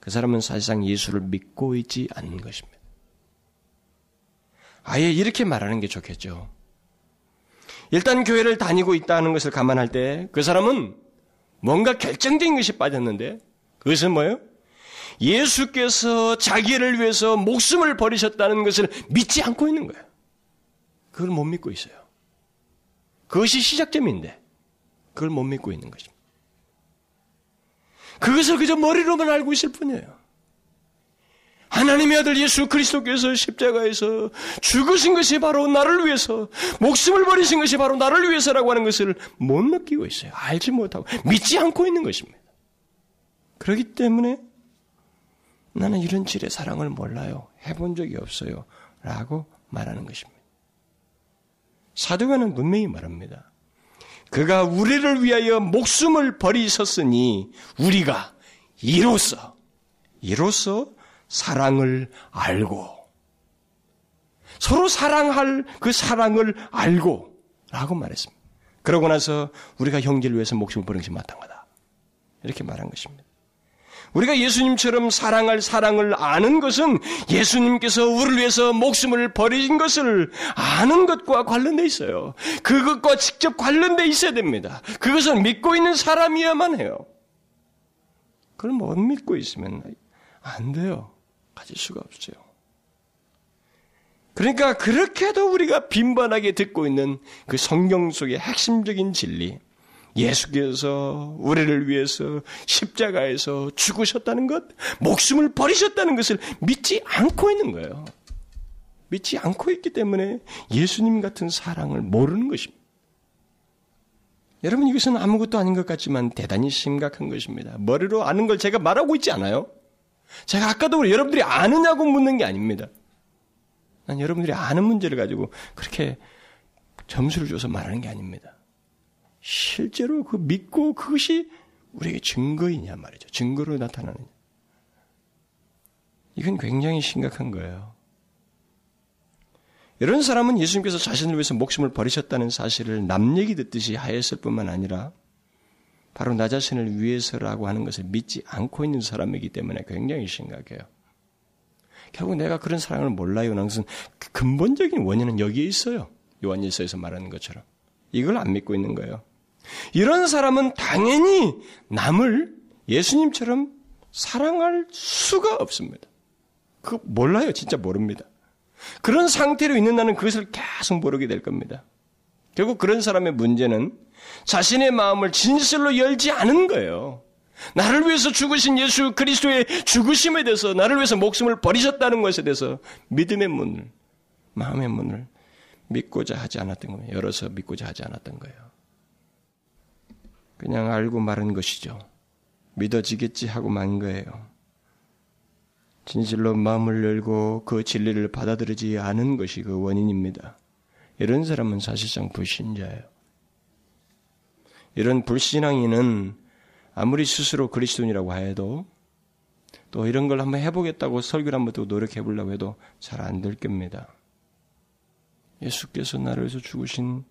[SPEAKER 1] 그 사람은 사실상 예수를 믿고 있지 않는 것입니다. 아예 이렇게 말하는 게 좋겠죠. 일단 교회를 다니고 있다는 것을 감안할 때 그 사람은 뭔가 결정적인 것이 빠졌는데 그것은 뭐예요? 예수께서 자기를 위해서 목숨을 버리셨다는 것을 믿지 않고 있는 거예요. 그걸 못 믿고 있어요. 그것이 시작점인데 그걸 못 믿고 있는 것입니다. 그것을 그저 머리로만 알고 있을 뿐이에요. 하나님의 아들 예수 그리스도께서 십자가에서 죽으신 것이 바로 나를 위해서, 목숨을 버리신 것이 바로 나를 위해서라고 하는 것을 못 느끼고 있어요. 알지 못하고, 믿지 않고 있는 것입니다. 그렇기 때문에 나는 이런 질의 사랑을 몰라요. 해본 적이 없어요. 라고 말하는 것입니다. 사도가는 분명히 말합니다. 그가 우리를 위하여 목숨을 버리셨으니 우리가 이로써, 이로써 사랑을 알고 서로 사랑할 그 사랑을 알고 라고 말했습니다. 그러고 나서 우리가 형제를 위해서 목숨을 버린 것이 마땅하다. 이렇게 말한 것입니다. 우리가 예수님처럼 사랑할 사랑을 아는 것은 예수님께서 우리를 위해서 목숨을 버린 것을 아는 것과 관련돼 있어요. 그것과 직접 관련돼 있어야 됩니다. 그것은 믿고 있는 사람이야만 해요. 그걸 못 믿고 있으면 안 돼요. 가질 수가 없어요. 그러니까 그렇게도 우리가 빈번하게 듣고 있는 그 성경 속의 핵심적인 진리, 예수께서 우리를 위해서 십자가에서 죽으셨다는 것, 목숨을 버리셨다는 것을 믿지 않고 있는 거예요. 믿지 않고 있기 때문에 예수님 같은 사랑을 모르는 것입니다. 여러분 이것은 아무것도 아닌 것 같지만 대단히 심각한 것입니다. 머리로 아는 걸 제가 말하고 있지 않아요? 제가 아까도 여러분들이 아느냐고 묻는 게 아닙니다. 난 여러분들이 아는 문제를 가지고 그렇게 점수를 줘서 말하는 게 아닙니다. 실제로 그 믿고 그것이 우리에게 증거이냐 말이죠. 증거로 나타나느냐. 이건 굉장히 심각한 거예요. 이런 사람은 예수님께서 자신을 위해서 목숨을 버리셨다는 사실을 남 얘기 듣듯이 하였을 뿐만 아니라 바로 나 자신을 위해서라고 하는 것을 믿지 않고 있는 사람이기 때문에 굉장히 심각해요. 결국 내가 그런 사랑을 몰라요. 것은 근본적인 원인은 여기에 있어요. 요한일서에서 말하는 것처럼. 이걸 안 믿고 있는 거예요. 이런 사람은 당연히 남을 예수님처럼 사랑할 수가 없습니다. 그 몰라요. 진짜 모릅니다. 그런 상태로 있는 나는 그것을 계속 모르게 될 겁니다. 결국 그런 사람의 문제는 자신의 마음을 진실로 열지 않은 거예요. 나를 위해서 죽으신 예수 그리스도의 죽으심에 대해서 나를 위해서 목숨을 버리셨다는 것에 대해서 믿음의 문을 마음의 문을 믿고자 하지 않았던 거예요. 열어서 믿고자 하지 않았던 거예요. 그냥 알고 말은 것이죠. 믿어지겠지 하고 만 거예요. 진실로 마음을 열고 그 진리를 받아들이지 않은 것이 그 원인입니다. 이런 사람은 사실상 불신자예요. 이런 불신앙인은 아무리 스스로 그리스도인이라고 해도 또 이런 걸 한번 해보겠다고 설교를 한번 또 노력해 보려고 해도 잘 안 될 겁니다. 예수께서 나를 위해서 죽으신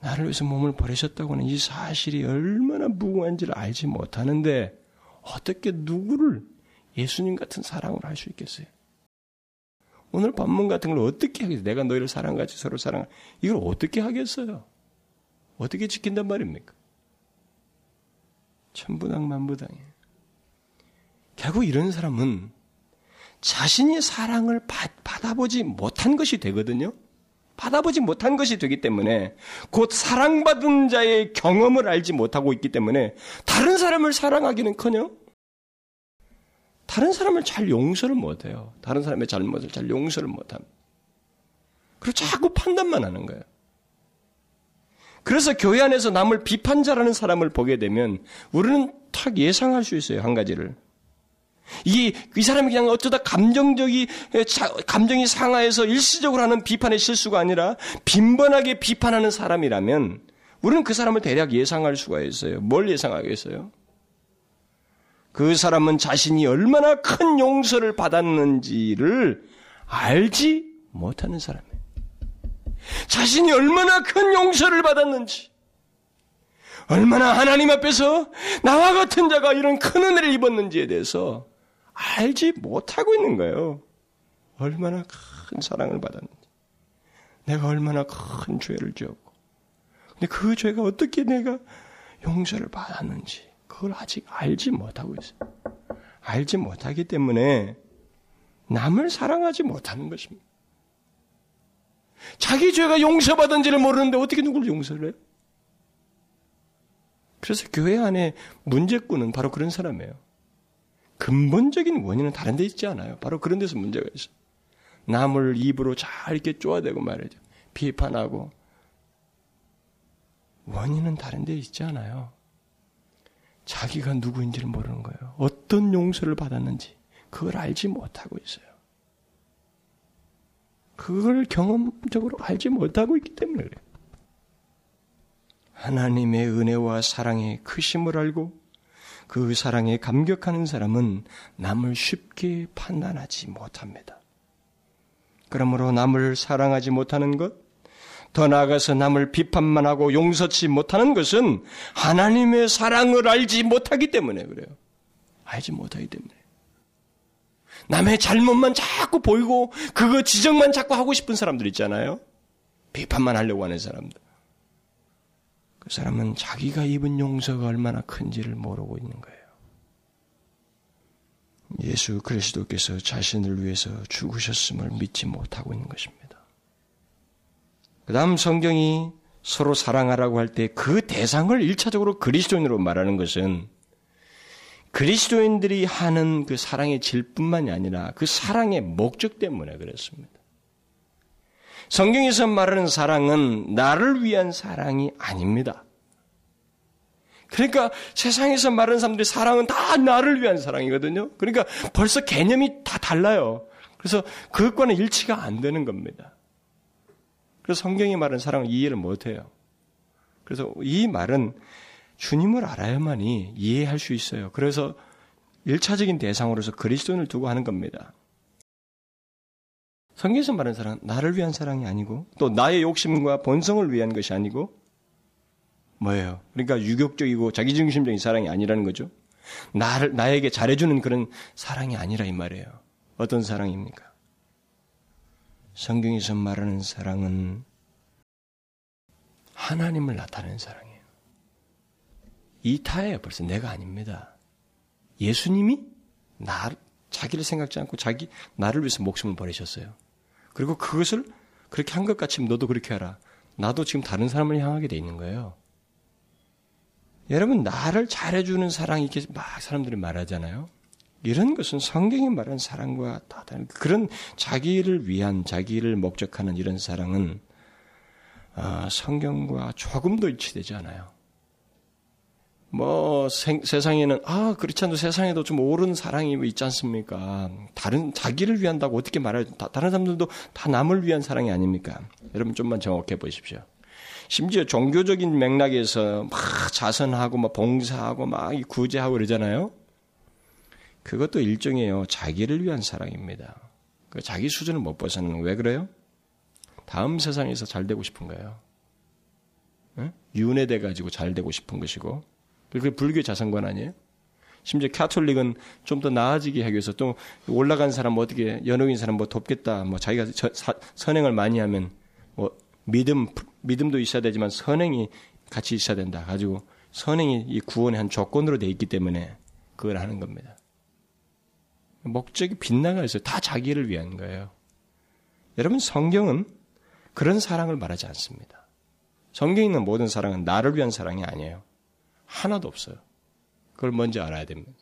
[SPEAKER 1] 나를 위해서 몸을 버리셨다고 하는 이 사실이 얼마나 무궁한지를 알지 못하는데 어떻게 누구를 예수님 같은 사랑을 할 수 있겠어요? 오늘 반문 같은 걸 어떻게 하겠어요? 내가 너희를 사랑같이 서로 사랑, 이걸 어떻게 하겠어요? 어떻게 지킨단 말입니까? 천부당 만부당이에요. 결국 이런 사람은 자신이 사랑을 받, 받아보지 못한 것이 되거든요. 받아보지 못한 것이 되기 때문에 곧 사랑받은 자의 경험을 알지 못하고 있기 때문에 다른 사람을 사랑하기는커녕 다른 사람을 잘 용서를 못해요. 다른 사람의 잘못을 잘 용서를 못합니다. 그리고 자꾸 판단만 하는 거예요. 그래서 교회 안에서 남을 비판자라는 사람을 보게 되면 우리는 탁 예상할 수 있어요. 한 가지를. 이, 이 사람이 그냥 어쩌다 감정적이, 감정이 상하해서 일시적으로 하는 비판의 실수가 아니라 빈번하게 비판하는 사람이라면 우리는 그 사람을 대략 예상할 수가 있어요. 뭘 예상하겠어요? 그 사람은 자신이 얼마나 큰 용서를 받았는지를 알지 못하는 사람이에요. 자신이 얼마나 큰 용서를 받았는지, 얼마나 하나님 앞에서 나와 같은 자가 이런 큰 은혜를 입었는지에 대해서 알지 못하고 있는 거예요. 얼마나 큰 사랑을 받았는지. 내가 얼마나 큰 죄를 지었고. 근데 그 죄가 어떻게 내가 용서를 받았는지, 그걸 아직 알지 못하고 있어요. 알지 못하기 때문에 남을 사랑하지 못하는 것입니다. 자기 죄가 용서받은지를 모르는데 어떻게 누구를 용서를 해요? 그래서 교회 안에 문제꾼은 바로 그런 사람이에요. 근본적인 원인은 다른 데 있지 않아요. 바로 그런 데서 문제가 있어요. 남을 입으로 잘 이렇게 쪼아대고 말이죠. 비판하고. 원인은 다른 데 있지 않아요. 자기가 누구인지를 모르는 거예요. 어떤 용서를 받았는지 그걸 알지 못하고 있어요. 그걸 경험적으로 알지 못하고 있기 때문에 그래요. 하나님의 은혜와 사랑의 크심을 알고 그 사랑에 감격하는 사람은 남을 쉽게 판단하지 못합니다. 그러므로 남을 사랑하지 못하는 것, 더 나아가서 남을 비판만 하고 용서치 못하는 것은 하나님의 사랑을 알지 못하기 때문에 그래요. 알지 못하기 때문에. 남의 잘못만 자꾸 보이고 그거 지적만 자꾸 하고 싶은 사람들 있잖아요. 비판만 하려고 하는 사람들. 그 사람은 자기가 입은 용서가 얼마나 큰지를 모르고 있는 거예요. 예수 그리스도께서 자신을 위해서 죽으셨음을 믿지 못하고 있는 것입니다. 그 다음 성경이 서로 사랑하라고 할 때 그 대상을 일차적으로 그리스도인으로 말하는 것은 그리스도인들이 하는 그 사랑의 질뿐만이 아니라 그 사랑의 목적 때문에 그렇습니다. 성경에서 말하는 사랑은 나를 위한 사랑이 아닙니다. 그러니까 세상에서 말하는 사람들이 사랑은 다 나를 위한 사랑이거든요. 그러니까 벌써 개념이 다 달라요. 그래서 그것과는 일치가 안 되는 겁니다. 그래서 성경이 말하는 사랑을 이해를 못해요. 그래서 이 말은 주님을 알아야만이 이해할 수 있어요. 그래서 일차적인 대상으로서 그리스도인을 두고 하는 겁니다. 성경에서 말하는 사랑은 나를 위한 사랑이 아니고 또 나의 욕심과 본성을 위한 것이 아니고 뭐예요? 그러니까 유격적이고 자기중심적인 사랑이 아니라는 거죠. 나를 나에게 잘해주는 그런 사랑이 아니라 이 말이에요. 어떤 사랑입니까? 성경에서 말하는 사랑은 하나님을 나타내는 사랑이에요. 이타예요. 벌써 내가 아닙니다. 예수님이 나 자기를 생각지 않고 자기 나를 위해서 목숨을 버리셨어요. 그리고 그것을 그렇게 한 것 같이 너도 그렇게 하라. 나도 지금 다른 사람을 향하게 돼 있는 거예요. 여러분 나를 잘해주는 사랑 이렇게 막 사람들이 말하잖아요. 이런 것은 성경이 말하는 사랑과 다 다른 그런 자기를 위한 자기를 목적하는 이런 사랑은 아, 성경과 조금도 일치되지 않아요. 뭐 생, 세상에는 아 그렇지 않도 세상에도 좀 옳은 사랑이 있지 않습니까? 다른 자기를 위한다고 어떻게 말해요? 다른 사람들도 다 남을 위한 사랑이 아닙니까? 여러분 좀만 정확해 보십시오. 심지어 종교적인 맥락에서 막 자선하고 막 봉사하고 막 구제하고 그러잖아요. 그것도 일종이에요. 자기를 위한 사랑입니다. 그 자기 수준을 못 벗어나는 왜 그래요? 다음 세상에서 잘 되고 싶은 거예요. 네? 윤회돼 가지고 잘 되고 싶은 것이고 그게 불교 자선관 아니에요? 심지어 카톨릭은 좀 더 나아지게 하기 위해서 또 올라간 사람 뭐 어떻게 연예인 사람 뭐 돕겠다 뭐 자기가 저, 사, 선행을 많이 하면 뭐 믿음 믿음도 있어야 되지만 선행이 같이 있어야 된다 가지고 선행이 이 구원의 한 조건으로 돼 있기 때문에 그걸 하는 겁니다. 목적이 빗나가 있어요. 다 자기를 위한 거예요. 여러분 성경은 그런 사랑을 말하지 않습니다. 성경에 있는 모든 사랑은 나를 위한 사랑이 아니에요. 하나도 없어요. 그걸 먼저 알아야 됩니다.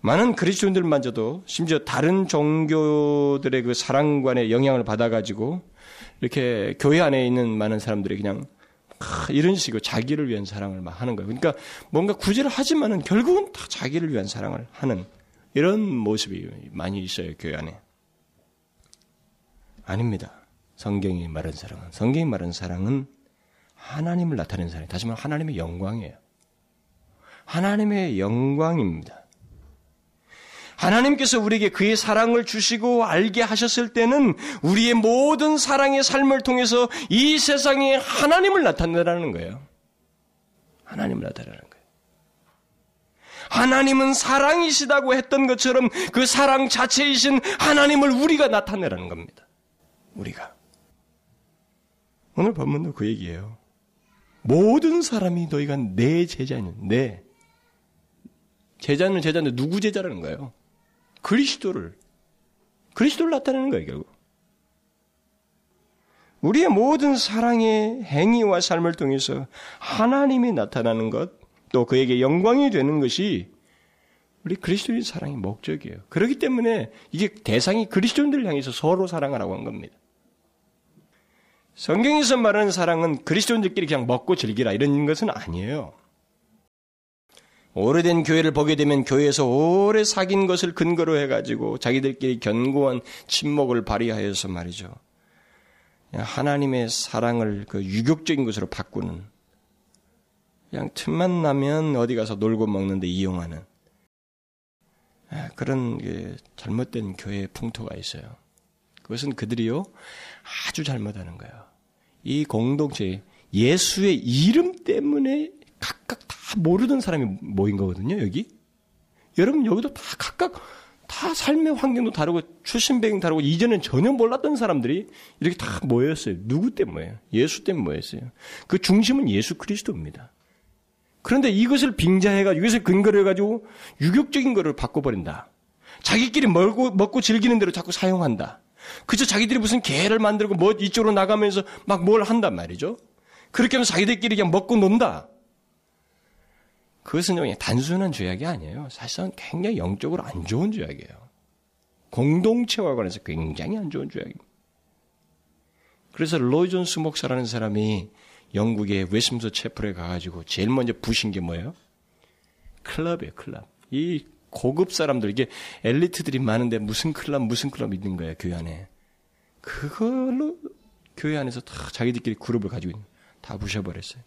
[SPEAKER 1] 많은 그리스도인들만저도 심지어 다른 종교들의 그 사랑관의 영향을 받아가지고 이렇게 교회 안에 있는 많은 사람들이 그냥 이런 식으로 자기를 위한 사랑을 막 하는 거예요. 그러니까 뭔가 구제를 하지만은 결국은 다 자기를 위한 사랑을 하는 이런 모습이 많이 있어요, 교회 안에. 아닙니다. 성경이 말한 사랑은. 성경이 말한 사랑은 하나님을 나타내는 사랑. 다시 말하면 하나님의 영광이에요. 하나님의 영광입니다. 하나님께서 우리에게 그의 사랑을 주시고 알게 하셨을 때는 우리의 모든 사랑의 삶을 통해서 이 세상에 하나님을 나타내라는 거예요. 하나님을 나타내는 거예요. 하나님은 사랑이시다고 했던 것처럼 그 사랑 자체이신 하나님을 우리가 나타내라는 겁니다. 우리가. 오늘 본문도 그 얘기예요. 모든 사람이 너희가 내 제자는 내 제자는 제자인데 누구 제자라는 거예요? 그리스도를 그리스도를 나타내는 거예요, 결국. 우리의 모든 사랑의 행위와 삶을 통해서 하나님이 나타나는 것, 또 그에게 영광이 되는 것이 우리 그리스도인 사랑의 목적이에요. 그렇기 때문에 이게 대상이 그리스도인들을 향해서 서로 사랑하라고 한 겁니다. 성경에서 말하는 사랑은 그리스도인들끼리 그냥 먹고 즐기라 이런 것은 아니에요. 오래된 교회를 보게 되면 교회에서 오래 사귄 것을 근거로 해가지고 자기들끼리 견고한 침묵을 발휘하여서 말이죠. 하나님의 사랑을 그 유격적인 것으로 바꾸는 그냥 틈만 나면 어디 가서 놀고 먹는데 이용하는 그런 잘못된 교회의 풍토가 있어요. 그것은 그들이요 아주 잘못하는 거예요. 이 공동체 예수의 이름 때문에 각각 다 모르던 사람이 모인 거거든요. 여기 여러분 여기도 다 각각 다 삶의 환경도 다르고 출신 배경 다르고 이전엔 전혀 몰랐던 사람들이 이렇게 다 모였어요. 누구 때문에? 예수 때문에 모였어요. 그 중심은 예수 그리스도입니다. 그런데 이것을 빙자해가지고 이것을 근거로 해가지고 유격적인 것을 바꿔버린다. 자기끼리 먹고 즐기는 대로 자꾸 사용한다. 그저 자기들이 무슨 계를 만들고 뭐 이쪽으로 나가면서 막 뭘 한단 말이죠. 그렇게 하면 자기들끼리 그냥 먹고 논다. 그것은 그냥 단순한 죄악이 아니에요. 사실상 굉장히 영적으로 안 좋은 죄악이에요. 공동체와 관해서 굉장히 안 좋은 죄악입니다. 그래서 로이드 존스 목사라는 사람이 영국의 웨스트민스터 채플에 가가지고 제일 먼저 부신 게 뭐예요? 클럽이에요, 클럽. 이 고급 사람들, 이게 엘리트들이 많은데 무슨 클럽, 무슨 클럽 있는 거예요, 교회 안에. 그걸로 교회 안에서 다 자기들끼리 그룹을 가지고 있는, 다 부셔버렸어요.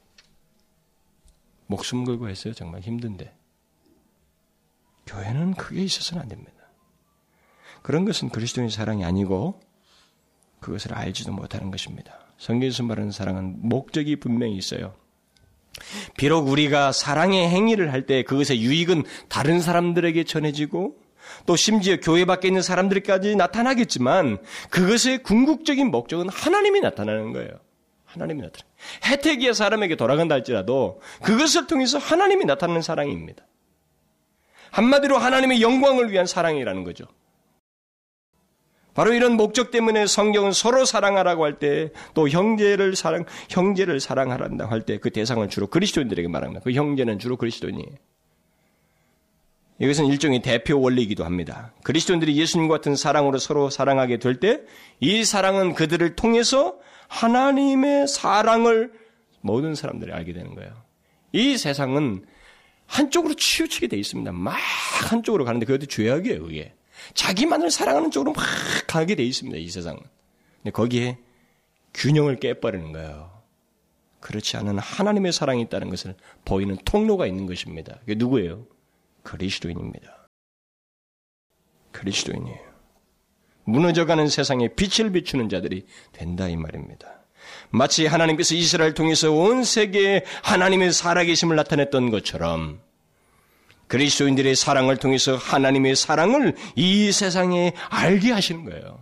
[SPEAKER 1] 목숨 걸고 했어요, 정말 힘든데. 교회는 그게 있어서는 안 됩니다. 그런 것은 그리스도인 사랑이 아니고 그것을 알지도 못하는 것입니다. 성경에서 말하는 사랑은 목적이 분명히 있어요. 비록 우리가 사랑의 행위를 할 때 그것의 유익은 다른 사람들에게 전해지고 또 심지어 교회 밖에 있는 사람들까지 나타나겠지만 그것의 궁극적인 목적은 하나님이 나타나는 거예요. 하나님이 나타나. 혜택이야 사람에게 돌아간다 할지라도 그것을 통해서 하나님이 나타나는 사랑입니다. 한마디로 하나님의 영광을 위한 사랑이라는 거죠. 바로 이런 목적 때문에 성경은 서로 사랑하라고 할 때 또 형제를 사랑 형제를 사랑하란다 할 때 그 대상을 주로 그리스도인들에게 말합니다. 그 형제는 주로 그리스도인이에요. 이것은 일종의 대표 원리이기도 합니다. 그리스도인들이 예수님과 같은 사랑으로 서로 사랑하게 될 때 이 사랑은 그들을 통해서 하나님의 사랑을 모든 사람들이 알게 되는 거예요. 이 세상은 한쪽으로 치우치게 돼 있습니다. 막 한쪽으로 가는데 그것도 죄악이에요, 그게. 자기만을 사랑하는 쪽으로 막 가게 돼 있습니다, 이 세상은. 근데 거기에 균형을 깨버리는 거예요. 그렇지 않은 하나님의 사랑이 있다는 것을 보이는 통로가 있는 것입니다. 그게 누구예요? 그리스도인입니다. 그리스도인이에요. 무너져가는 세상에 빛을 비추는 자들이 된다 이 말입니다. 마치 하나님께서 이스라엘 통해서 온 세계에 하나님의 살아계심을 나타냈던 것처럼 그리스도인들의 사랑을 통해서 하나님의 사랑을 이 세상에 알게 하시는 거예요.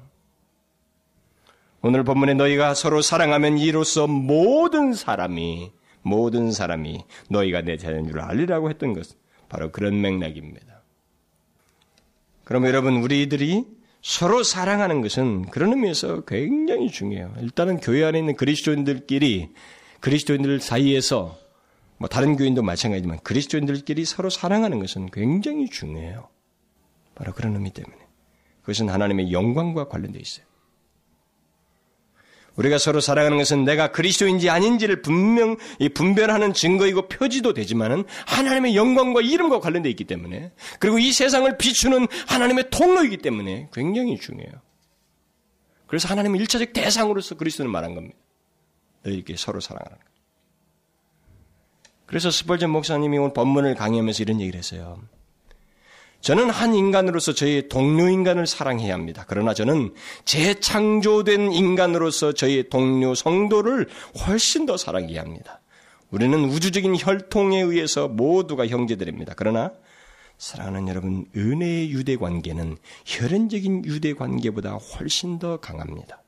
[SPEAKER 1] 오늘 본문에 너희가 서로 사랑하면 이로써 모든 사람이 모든 사람이 너희가 내 자녀인 줄 알리라고 했던 것 바로 그런 맥락입니다. 그럼 여러분 우리들이 서로 사랑하는 것은 그런 의미에서 굉장히 중요해요. 일단은 교회 안에 있는 그리스도인들끼리 그리스도인들 사이에서 뭐 다른 교인도 마찬가지지만 그리스도인들끼리 서로 사랑하는 것은 굉장히 중요해요. 바로 그런 의미 때문에. 그것은 하나님의 영광과 관련되어 있어요. 우리가 서로 사랑하는 것은 내가 그리스도인지 아닌지를 분명 분별하는 증거이고 표지도 되지만은 하나님의 영광과 이름과 관련되어 있기 때문에 그리고 이 세상을 비추는 하나님의 통로이기 때문에 굉장히 중요해요. 그래서 하나님의 일차적 대상으로서 그리스도는 말한 겁니다. 너희에게 서로 사랑하는 것. 그래서 스펄전 목사님이 오늘 본문을 강의하면서 이런 얘기를 했어요. 저는 한 인간으로서 저의 동료 인간을 사랑해야 합니다. 그러나 저는 재창조된 인간으로서 저의 동료 성도를 훨씬 더 사랑해야 합니다. 우리는 우주적인 혈통에 의해서 모두가 형제들입니다. 그러나 사랑하는 여러분, 은혜의 유대 관계는 혈연적인 유대 관계보다 훨씬 더 강합니다.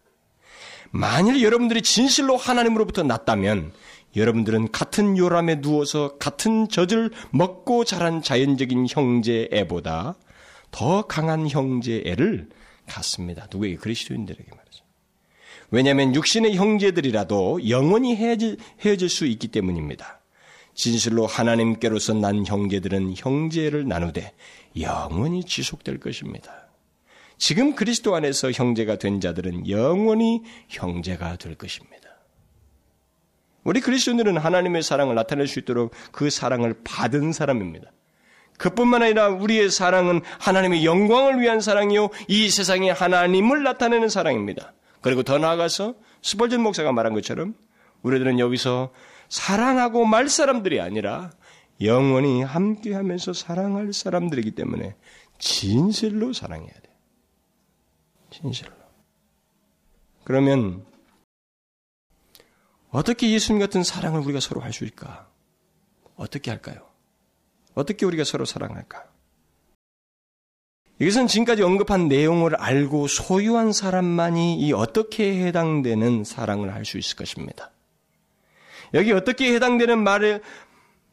[SPEAKER 1] 만일 여러분들이 진실로 하나님으로부터 났다면 여러분들은 같은 요람에 누워서 같은 젖을 먹고 자란 자연적인 형제 애보다 더 강한 형제 애를 갖습니다. 누구에게? 그리스도인들에게 말이죠. 왜냐하면 육신의 형제들이라도 영원히 헤어질, 헤어질 수 있기 때문입니다. 진실로 하나님께로서 난 형제들은 형제를 나누되 영원히 지속될 것입니다. 지금 그리스도 안에서 형제가 된 자들은 영원히 형제가 될 것입니다. 우리 그리스도인들은 하나님의 사랑을 나타낼 수 있도록 그 사랑을 받은 사람입니다. 그뿐만 아니라 우리의 사랑은 하나님의 영광을 위한 사랑이요. 이 세상에 하나님을 나타내는 사랑입니다. 그리고 더 나아가서 스벌전 목사가 말한 것처럼 우리들은 여기서 사랑하고 말 사람들이 아니라 영원히 함께 하면서 사랑할 사람들이기 때문에 진실로 사랑해야 돼. 진실로. 그러면 어떻게 예수님 같은 사랑을 우리가 서로 할 수 있을까? 어떻게 할까요? 어떻게 우리가 서로 사랑할까? 이것은 지금까지 언급한 내용을 알고 소유한 사람만이 이 어떻게 해당되는 사랑을 할 수 있을 것입니다. 여기 어떻게 해당되는 말을,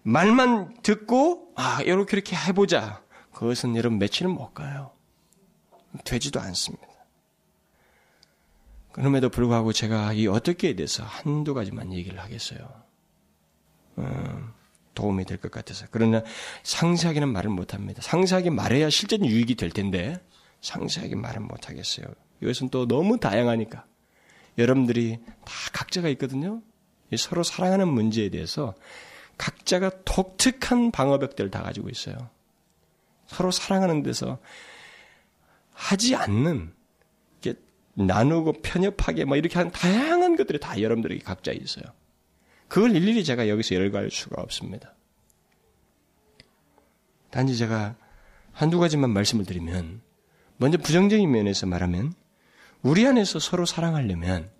[SPEAKER 1] 말만 듣고, 아, 이렇게 이렇게 해보자. 그것은 여러분 며칠은 못 가요. 되지도 않습니다. 그럼에도 불구하고 제가 이 어떻게에 대해서 한두 가지만 얘기를 하겠어요. 음, 도움이 될 것 같아서. 그러나 상세하게는 말을 못합니다. 상세하게 말해야 실제는 유익이 될 텐데 상세하게 말은 못하겠어요. 이것은 또 너무 다양하니까. 여러분들이 다 각자가 있거든요. 서로 사랑하는 문제에 대해서 각자가 독특한 방어벽들을 다 가지고 있어요. 서로 사랑하는 데서 하지 않는 나누고 편협하게 뭐 이렇게 한 다양한 것들이 다 여러분들에게 각자 있어요. 그걸 일일이 제가 여기서 열거할 수가 없습니다. 단지 제가 한두 가지만 말씀을 드리면 먼저 부정적인 면에서 말하면 우리 안에서 서로 사랑하려면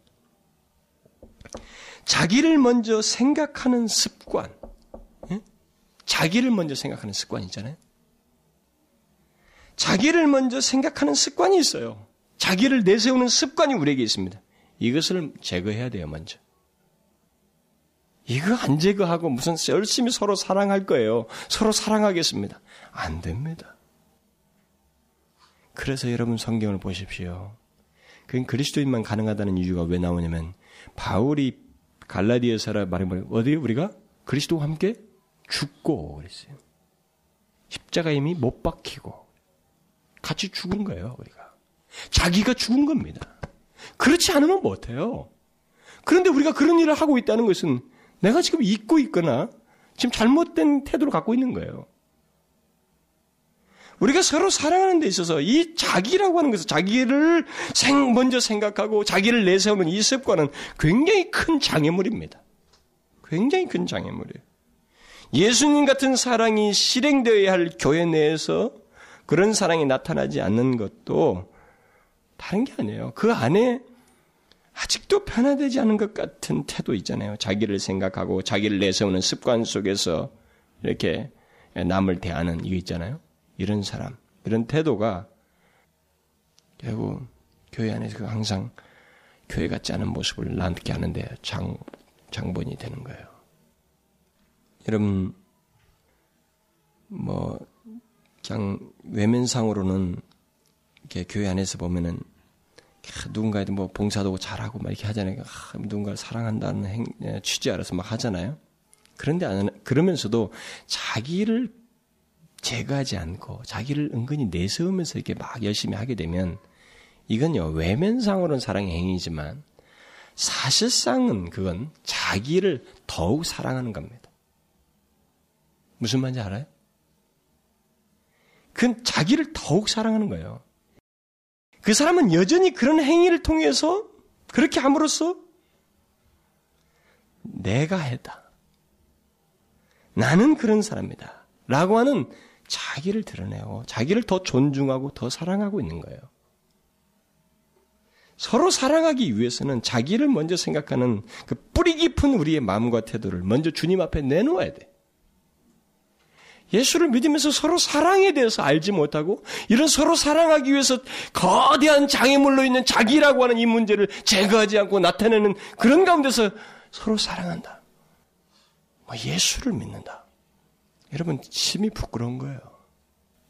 [SPEAKER 1] 자기를 먼저 생각하는 습관, 예? 자기를 먼저 생각하는 습관이 있잖아요. 자기를 먼저 생각하는 습관이 있어요. 자기를 내세우는 습관이 우리에게 있습니다. 이것을 제거해야 돼요, 먼저. 이거 안 제거하고 무슨 열심히 서로 사랑할 거예요. 서로 사랑하겠습니다. 안 됩니다. 그래서 여러분 성경을 보십시오. 그건 그리스도인만 가능하다는 이유가 왜 나오냐면 바울이 갈라디아서라 말해 어디 우리가 그리스도와 함께 죽고 그랬어요. 십자가 이미 못 박히고 같이 죽은 거예요, 우리가. 자기가 죽은 겁니다. 그렇지 않으면 못해요. 그런데 우리가 그런 일을 하고 있다는 것은 내가 지금 잊고 있거나 지금 잘못된 태도를 갖고 있는 거예요. 우리가 서로 사랑하는 데 있어서 이 자기라고 하는 것은 자기를 생, 먼저 생각하고 자기를 내세우는 이 습관은 굉장히 큰 장애물입니다. 굉장히 큰 장애물이에요. 예수님 같은 사랑이 실행되어야 할 교회 내에서 그런 사랑이 나타나지 않는 것도 다른 게 아니에요. 그 안에 아직도 변화되지 않은 것 같은 태도 있잖아요. 자기를 생각하고 자기를 내세우는 습관 속에서 이렇게 남을 대하는 이거 있잖아요. 이런 사람, 이런 태도가 결국 교회 안에서 항상 교회 같지 않은 모습을 남게 하는데 장, 장본이 되는 거예요. 여러분, 뭐, 그냥 외면상으로는 이렇게 교회 안에서 보면은 누군가에 뭐 봉사도 잘하고 막 이렇게 하잖아요. 아, 누군가를 사랑한다는 행, 예, 취지 알아서 막 하잖아요. 그런데 안, 그러면서도 자기를 제거하지 않고 자기를 은근히 내세우면서 이렇게 막 열심히 하게 되면 이건요 외면상으로는 사랑의 행위지만 사실상은 그건 자기를 더욱 사랑하는 겁니다. 무슨 말인지 알아요? 그건 자기를 더욱 사랑하는 거예요. 그 사람은 여전히 그런 행위를 통해서 그렇게 함으로써 내가 했다. 나는 그런 사람이다. 라고 하는 자기를 드러내고 자기를 더 존중하고 더 사랑하고 있는 거예요. 서로 사랑하기 위해서는 자기를 먼저 생각하는 그 뿌리 깊은 우리의 마음과 태도를 먼저 주님 앞에 내놓아야 돼. 예수를 믿으면서 서로 사랑에 대해서 알지 못하고 이런 서로 사랑하기 위해서 거대한 장애물로 있는 자기라고 하는 이 문제를 제거하지 않고 나타내는 그런 가운데서 서로 사랑한다. 뭐 예수를 믿는다. 여러분 심히 부끄러운 거예요.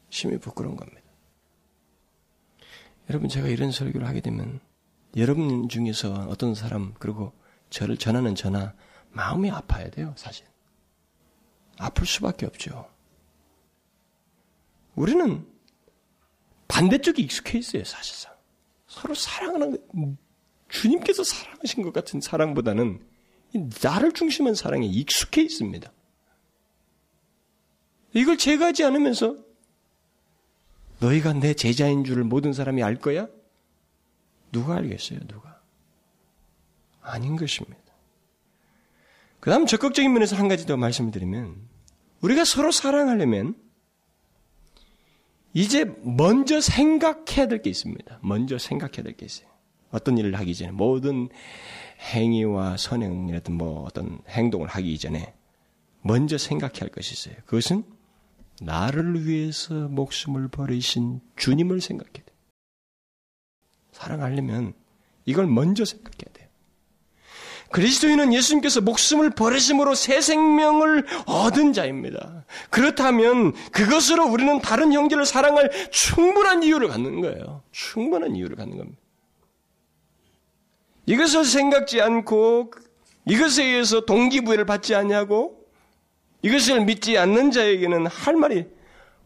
[SPEAKER 1] 심히 부끄러운 겁니다. 여러분 제가 이런 설교를 하게 되면 여러분 중에서 어떤 사람 그리고 저를 전하는 전화 마음이 아파야 돼요 사실. 아플 수밖에 없죠. 우리는 반대쪽에 익숙해 있어요, 사실상. 서로 사랑하는, 주님께서 사랑하신 것 같은 사랑보다는 나를 중심한 사랑에 익숙해 있습니다. 이걸 제거하지 않으면서 너희가 내 제자인 줄을 모든 사람이 알 거야? 누가 알겠어요, 누가? 아닌 것입니다. 그 다음 적극적인 면에서 한 가지 더 말씀을 드리면, 우리가 서로 사랑하려면 이제 먼저 생각해야 될 게 있습니다. 먼저 생각해야 될 게 있어요. 어떤 일을 하기 전에 모든 행위와 선행이라든 뭐 어떤 행동을 하기 전에 먼저 생각해야 할 것이 있어요. 그것은 나를 위해서 목숨을 버리신 주님을 생각해야 돼요. 사랑하려면 이걸 먼저 생각해야 돼요. 그리스도인은 예수님께서 목숨을 버리심으로 새 생명을 얻은 자입니다. 그렇다면 그것으로 우리는 다른 형제를 사랑할 충분한 이유를 갖는 거예요. 충분한 이유를 갖는 겁니다. 이것을 생각지 않고 이것에 의해서 동기부여를 받지 않냐고 이것을 믿지 않는 자에게는 할 말이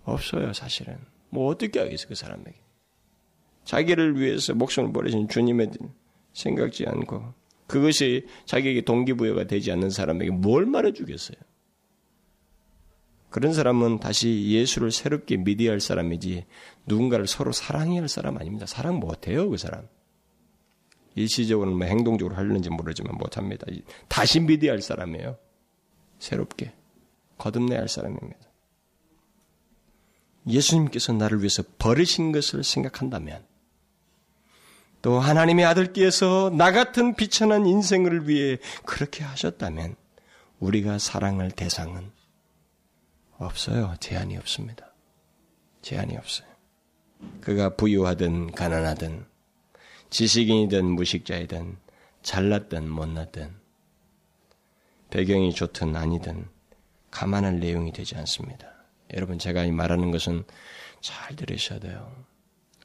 [SPEAKER 1] 없어요, 사실은. 뭐 어떻게 하겠어, 그 사람에게. 자기를 위해서 목숨을 버리신 주님의 생각지 않고 그것이 자기에게 동기부여가 되지 않는 사람에게 뭘 말해주겠어요? 그런 사람은 다시 예수를 새롭게 믿어야 할 사람이지 누군가를 서로 사랑해야 할 사람 아닙니다. 사랑 못해요, 그 사람. 일시적으로는 뭐 행동적으로 하려는지 모르지만 못합니다. 다시 믿어야 할 사람이에요. 새롭게. 거듭내야 할 사람입니다. 예수님께서 나를 위해서 버리신 것을 생각한다면 또 하나님의 아들께서 나 같은 비천한 인생을 위해 그렇게 하셨다면 우리가 사랑할 대상은 없어요. 제한이 없습니다. 제한이 없어요. 그가 부유하든 가난하든 지식인이든 무식자이든 잘났든 못났든 배경이 좋든 아니든 감안할 내용이 되지 않습니다. 여러분 제가 말하는 것은 잘 들으셔야 돼요.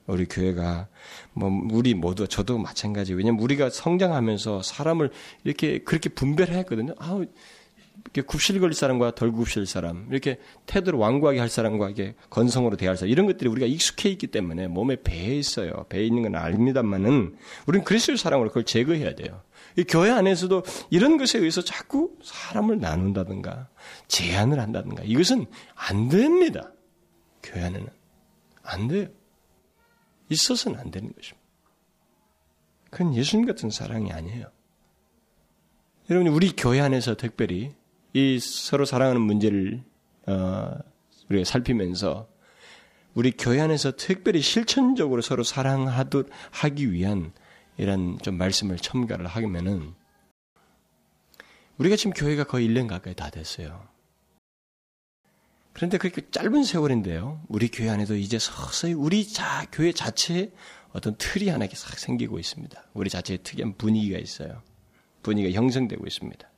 [SPEAKER 1] 우리 교회가 뭐 우리 모두 저도 마찬가지. 왜냐면 우리가 성장하면서 사람을 이렇게 그렇게 분별했거든요. 아우 이렇게 굽실거릴 사람과 덜 굽실 사람, 이렇게 태도를 완고하게 할 사람과 이게 건성으로 대할 사람, 이런 것들이 우리가 익숙해 있기 때문에 몸에 배에 있어요. 배에 있는 건 압니다만은, 우리는 그리스도의 사랑으로 그걸 제거해야 돼요. 이 교회 안에서도 이런 것에 의해서 자꾸 사람을 나눈다든가, 제한을 한다든가, 이것은 안 됩니다. 교회 안에는. 안 돼요. 있어서는 안 되는 것입니다. 그건 예수님 같은 사랑이 아니에요. 여러분, 우리 교회 안에서 특별히 이 서로 사랑하는 문제를 어, 우리가 살피면서 우리 교회 안에서 특별히 실천적으로 서로 사랑하듯 하기 위한 이런 좀 말씀을 첨가를 하면은 우리가 지금 교회가 거의 1년 가까이 다 됐어요. 그런데 그렇게 짧은 세월인데요. 우리 교회 안에도 이제 서서히 우리 자, 교회 자체에 어떤 틀이 하나 싹 생기고 있습니다. 우리 자체에 특이한 분위기가 있어요. 분위기가 형성되고 있습니다.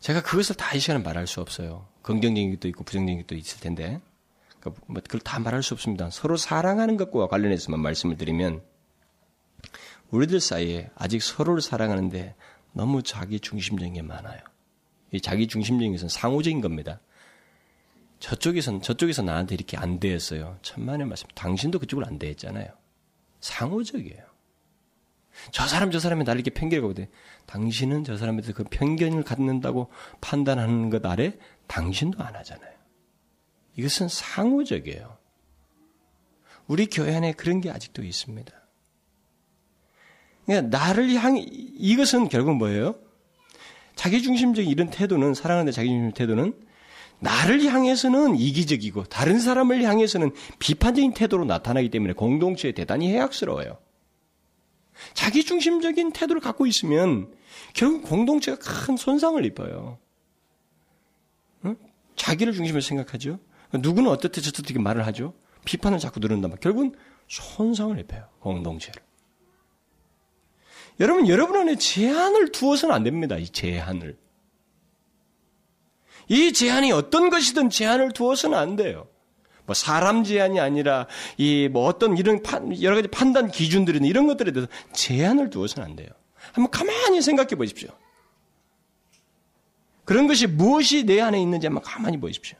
[SPEAKER 1] 제가 그것을 다 이 시간에 말할 수 없어요. 긍정적인 것도 있고 부정적인 것도 있을 텐데. 그러니까 뭐 그걸 다 말할 수 없습니다. 서로 사랑하는 것과 관련해서만 말씀을 드리면 우리들 사이에 아직 서로를 사랑하는데 너무 자기 중심적인 게 많아요. 이 자기 중심적인 것은 상호적인 겁니다. 저쪽에선 저쪽에서 나한테 이렇게 안 대했어요. 천만의 말씀. 당신도 그쪽을 안 대했잖아요. 상호적이에요. 저 사람 저 사람이 나를 이렇게 편견을 거거든. 당신은 저 사람에 대해서 그 편견을 갖는다고 판단하는 것 아래 당신도 안 하잖아요. 이것은 상호적이에요. 우리 교회 안에 그런 게 아직도 있습니다. 그러니까 나를 향해 이것은 결국 뭐예요? 자기중심적인 이런 태도는 사랑하는데 자기중심 태도는 나를 향해서는 이기적이고 다른 사람을 향해서는 비판적인 태도로 나타나기 때문에 공동체에 대단히 해악스러워요. 자기 중심적인 태도를 갖고 있으면 결국 공동체가 큰 손상을 입어요. 응? 자기를 중심으로 생각하죠. 누구는 어떻게 저떻게 말을 하죠. 비판을 자꾸 누른단 말. 결국은 손상을 입어요. 공동체를. 여러분, 여러분 안에 제한을 두어서는 안 됩니다. 이 제한을. 이 제한이 어떤 것이든 제한을 두어서는 안 돼요. 뭐 사람 제한이 아니라 이 뭐 어떤 이런 판, 여러 가지 판단 기준들이나 이런 것들에 대해서 제한을 두어서는 안 돼요. 한번 가만히 생각해 보십시오. 그런 것이 무엇이 내 안에 있는지 한번 가만히 보십시오.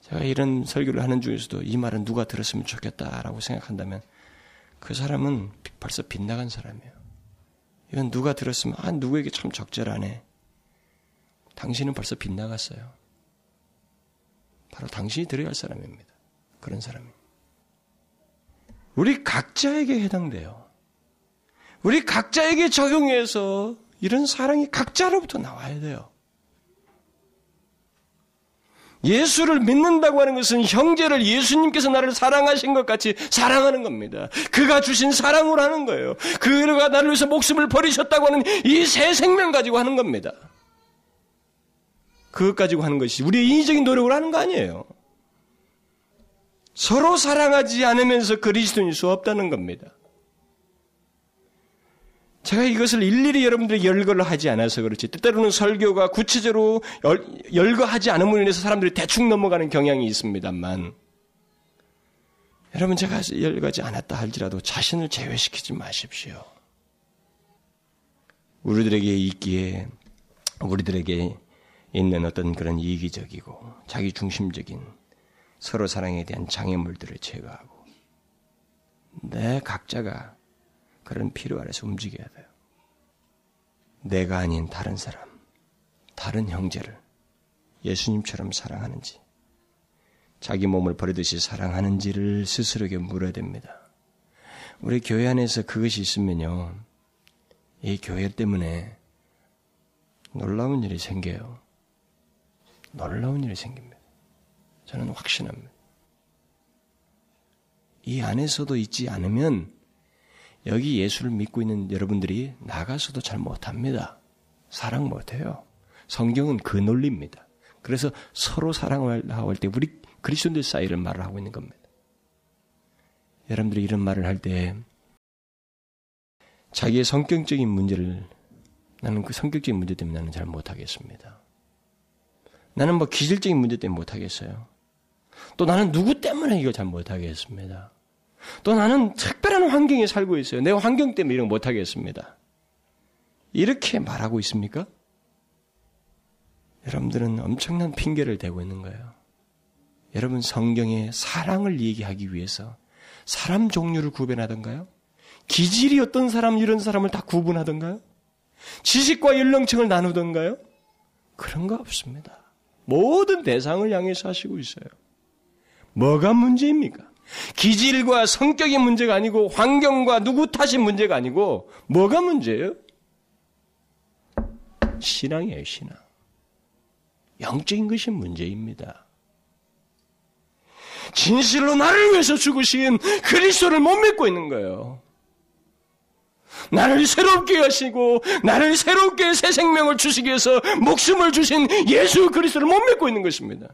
[SPEAKER 1] 제가 이런 설교를 하는 중에서도 이 말은 누가 들었으면 좋겠다라고 생각한다면 그 사람은 벌써 빗나간 사람이에요. 이건 누가 들었으면 아 누구에게 참 적절하네. 당신은 벌써 빗나갔어요. 바로 당신이 들어야 할 사람입니다. 그런 사람이. 우리 각자에게 해당돼요. 우리 각자에게 적용해서 이런 사랑이 각자로부터 나와야 돼요. 예수를 믿는다고 하는 것은 형제를 예수님께서 나를 사랑하신 것 같이 사랑하는 겁니다. 그가 주신 사랑으로 하는 거예요. 그가 나를 위해서 목숨을 버리셨다고 하는 이 새 생명 가지고 하는 겁니다. 그것 가지고 하는 것이 우리의 인위적인 노력을 하는 거 아니에요. 서로 사랑하지 않으면서 그리스도인일 수 없다는 겁니다. 제가 이것을 일일이 여러분들이 열거를 하지 않아서 그렇지. 때때로는 설교가 구체적으로 열, 거하지 않음으로 인해서 사람들이 대충 넘어가는 경향이 있습니다만, 여러분 제가 열거하지 않았다 할지라도 자신을 제외시키지 마십시오. 우리들에게 있기에 우리들에게 있는 어떤 그런 이기적이고 자기 중심적인 서로 사랑에 대한 장애물들을 제거하고 내 각자가 그런 필요 아래서 움직여야 돼요. 내가 아닌 다른 사람, 다른 형제를 예수님처럼 사랑하는지, 자기 몸을 버리듯이 사랑하는지를 스스로에게 물어야 됩니다. 우리 교회 안에서 그것이 있으면요, 이 교회 때문에 놀라운 일이 생겨요. 놀라운 일이 생깁니다. 저는 확신합니다. 이 안에서도 있지 않으면 여기 예수를 믿고 있는 여러분들이 나가서도 잘 못합니다. 사랑 못해요. 성경은 그 논리입니다. 그래서 서로 사랑을 하고 할 때 우리 그리스도인들 사이를 말을 하고 있는 겁니다. 여러분들이 이런 말을 할 때 자기의 성격적인 문제를 나는 그 성격적인 문제 때문에 나는 잘 못하겠습니다. 나는 뭐 기질적인 문제 때문에 못하겠어요. 또 나는 누구 때문에 이거 잘 못하겠습니다. 또 나는 특별한 환경에 살고 있어요. 내 환경 때문에 이런 거 못하겠습니다. 이렇게 말하고 있습니까? 여러분들은 엄청난 핑계를 대고 있는 거예요. 여러분 성경에 사랑을 얘기하기 위해서 사람 종류를 구별하던가요? 기질이 어떤 사람 이런 사람을 다 구분하던가요? 지식과 연령층을 나누던가요? 그런 거 없습니다. 모든 대상을 향해서 하시고 있어요. 뭐가 문제입니까? 기질과 성격이 문제가 아니고 환경과 누구 탓이 문제가 아니고 뭐가 문제예요? 신앙이에요, 신앙. 영적인 것이 문제입니다. 진실로 나를 위해서 죽으신 그리스도를 못 믿고 있는 거예요. 나를 새롭게 하시고 나를 새롭게 새 생명을 주시기 위해서 목숨을 주신 예수 그리스도를 못 믿고 있는 것입니다.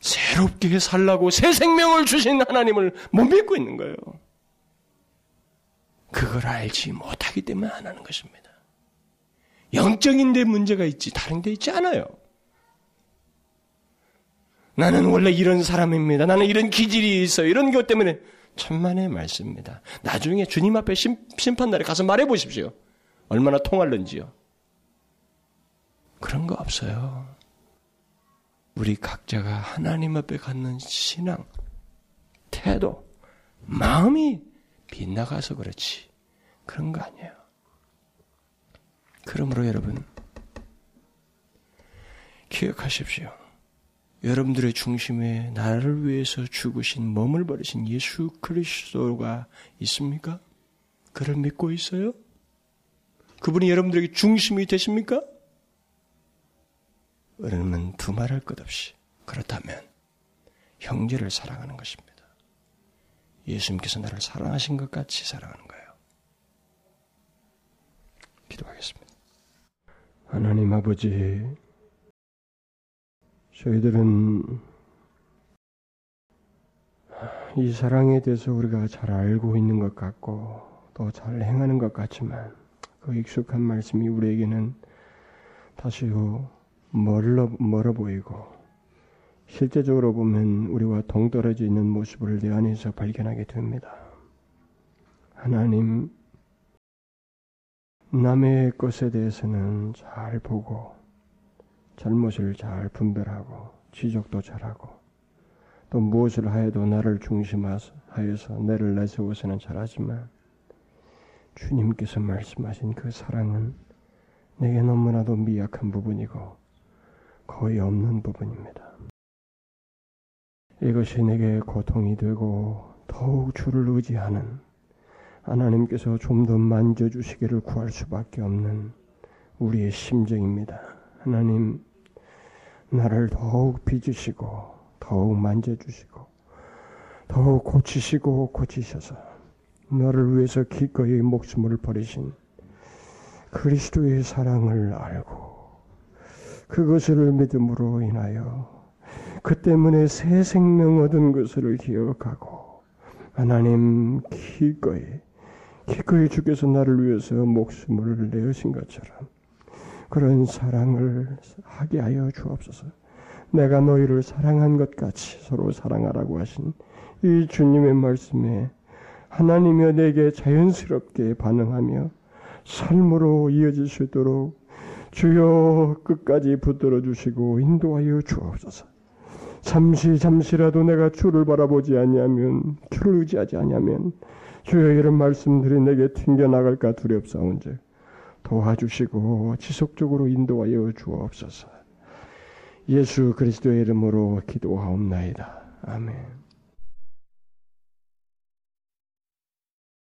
[SPEAKER 1] 새롭게 살라고 새 생명을 주신 하나님을 못 믿고 있는 거예요. 그걸 알지 못하기 때문에 안 하는 것입니다. 영적인 데 문제가 있지 다른 데 있지 않아요. 나는 원래 이런 사람입니다. 나는 이런 기질이 있어요. 이런 것 때문에 천만의 말씀입니다. 나중에 주님 앞에 심, 심판날에 가서 말해 보십시오. 얼마나 통할는지요. 그런 거 없어요. 우리 각자가 하나님 앞에 갖는 신앙, 태도, 마음이 빗나가서 그렇지. 그런 거 아니에요. 그러므로 여러분, 기억하십시오. 여러분들의 중심에 나를 위해서 죽으신 몸을 버리신 예수 그리스도가 있습니까? 그를 믿고 있어요? 그분이 여러분들에게 중심이 되십니까? 그러면 두말할 것 없이 그렇다면 형제를 사랑하는 것입니다. 예수님께서 나를 사랑하신 것 같이 사랑하는 거예요. 기도하겠습니다. 하나님 아버지, 저희들은 이 사랑에 대해서 우리가 잘 알고 있는 것 같고 또 잘 행하는 것 같지만 그 익숙한 말씀이 우리에게는 다시요 멀어, 멀어 보이고 실제적으로 보면 우리와 동떨어져 있는 모습을 내 안에서 발견하게 됩니다. 하나님, 남의 것에 대해서는 잘 보고 잘못을 잘 분별하고 지적도 잘하고 또 무엇을 하여도 나를 중심하여서 나를 내세워서는 잘하지만 주님께서 말씀하신 그 사랑은 내게 너무나도 미약한 부분이고 거의 없는 부분입니다. 이것이 내게 고통이 되고 더욱 주를 의지하는 하나님께서 좀 더 만져주시기를 구할 수밖에 없는 우리의 심정입니다. 하나님, 나를 더욱 빚으시고, 더욱 만져주시고, 더욱 고치시고 고치셔서, 너를 위해서 기꺼이 목숨을 버리신 그리스도의 사랑을 알고, 그것을 믿음으로 인하여, 그 때문에 새 생명 얻은 것을 기억하고, 하나님 기꺼이, 기꺼이 주께서 나를 위해서 목숨을 내으신 것처럼, 그런 사랑을 하게 하여 주옵소서. 내가 너희를 사랑한 것 같이 서로 사랑하라고 하신 이 주님의 말씀에 하나님여 내게 자연스럽게 반응하며 삶으로 이어질 수 있도록 주여 끝까지 붙들어 주시고 인도하여 주옵소서. 잠시 잠시라도 내가 주를 바라보지 아니하면 주를 의지하지 아니하면 주여 이런 말씀들이 내게 튕겨 나갈까 두렵사온즉 도와주시고 지속적으로 인도하여 주옵소서. 예수 그리스도의 이름으로 기도하옵나이다. 아멘.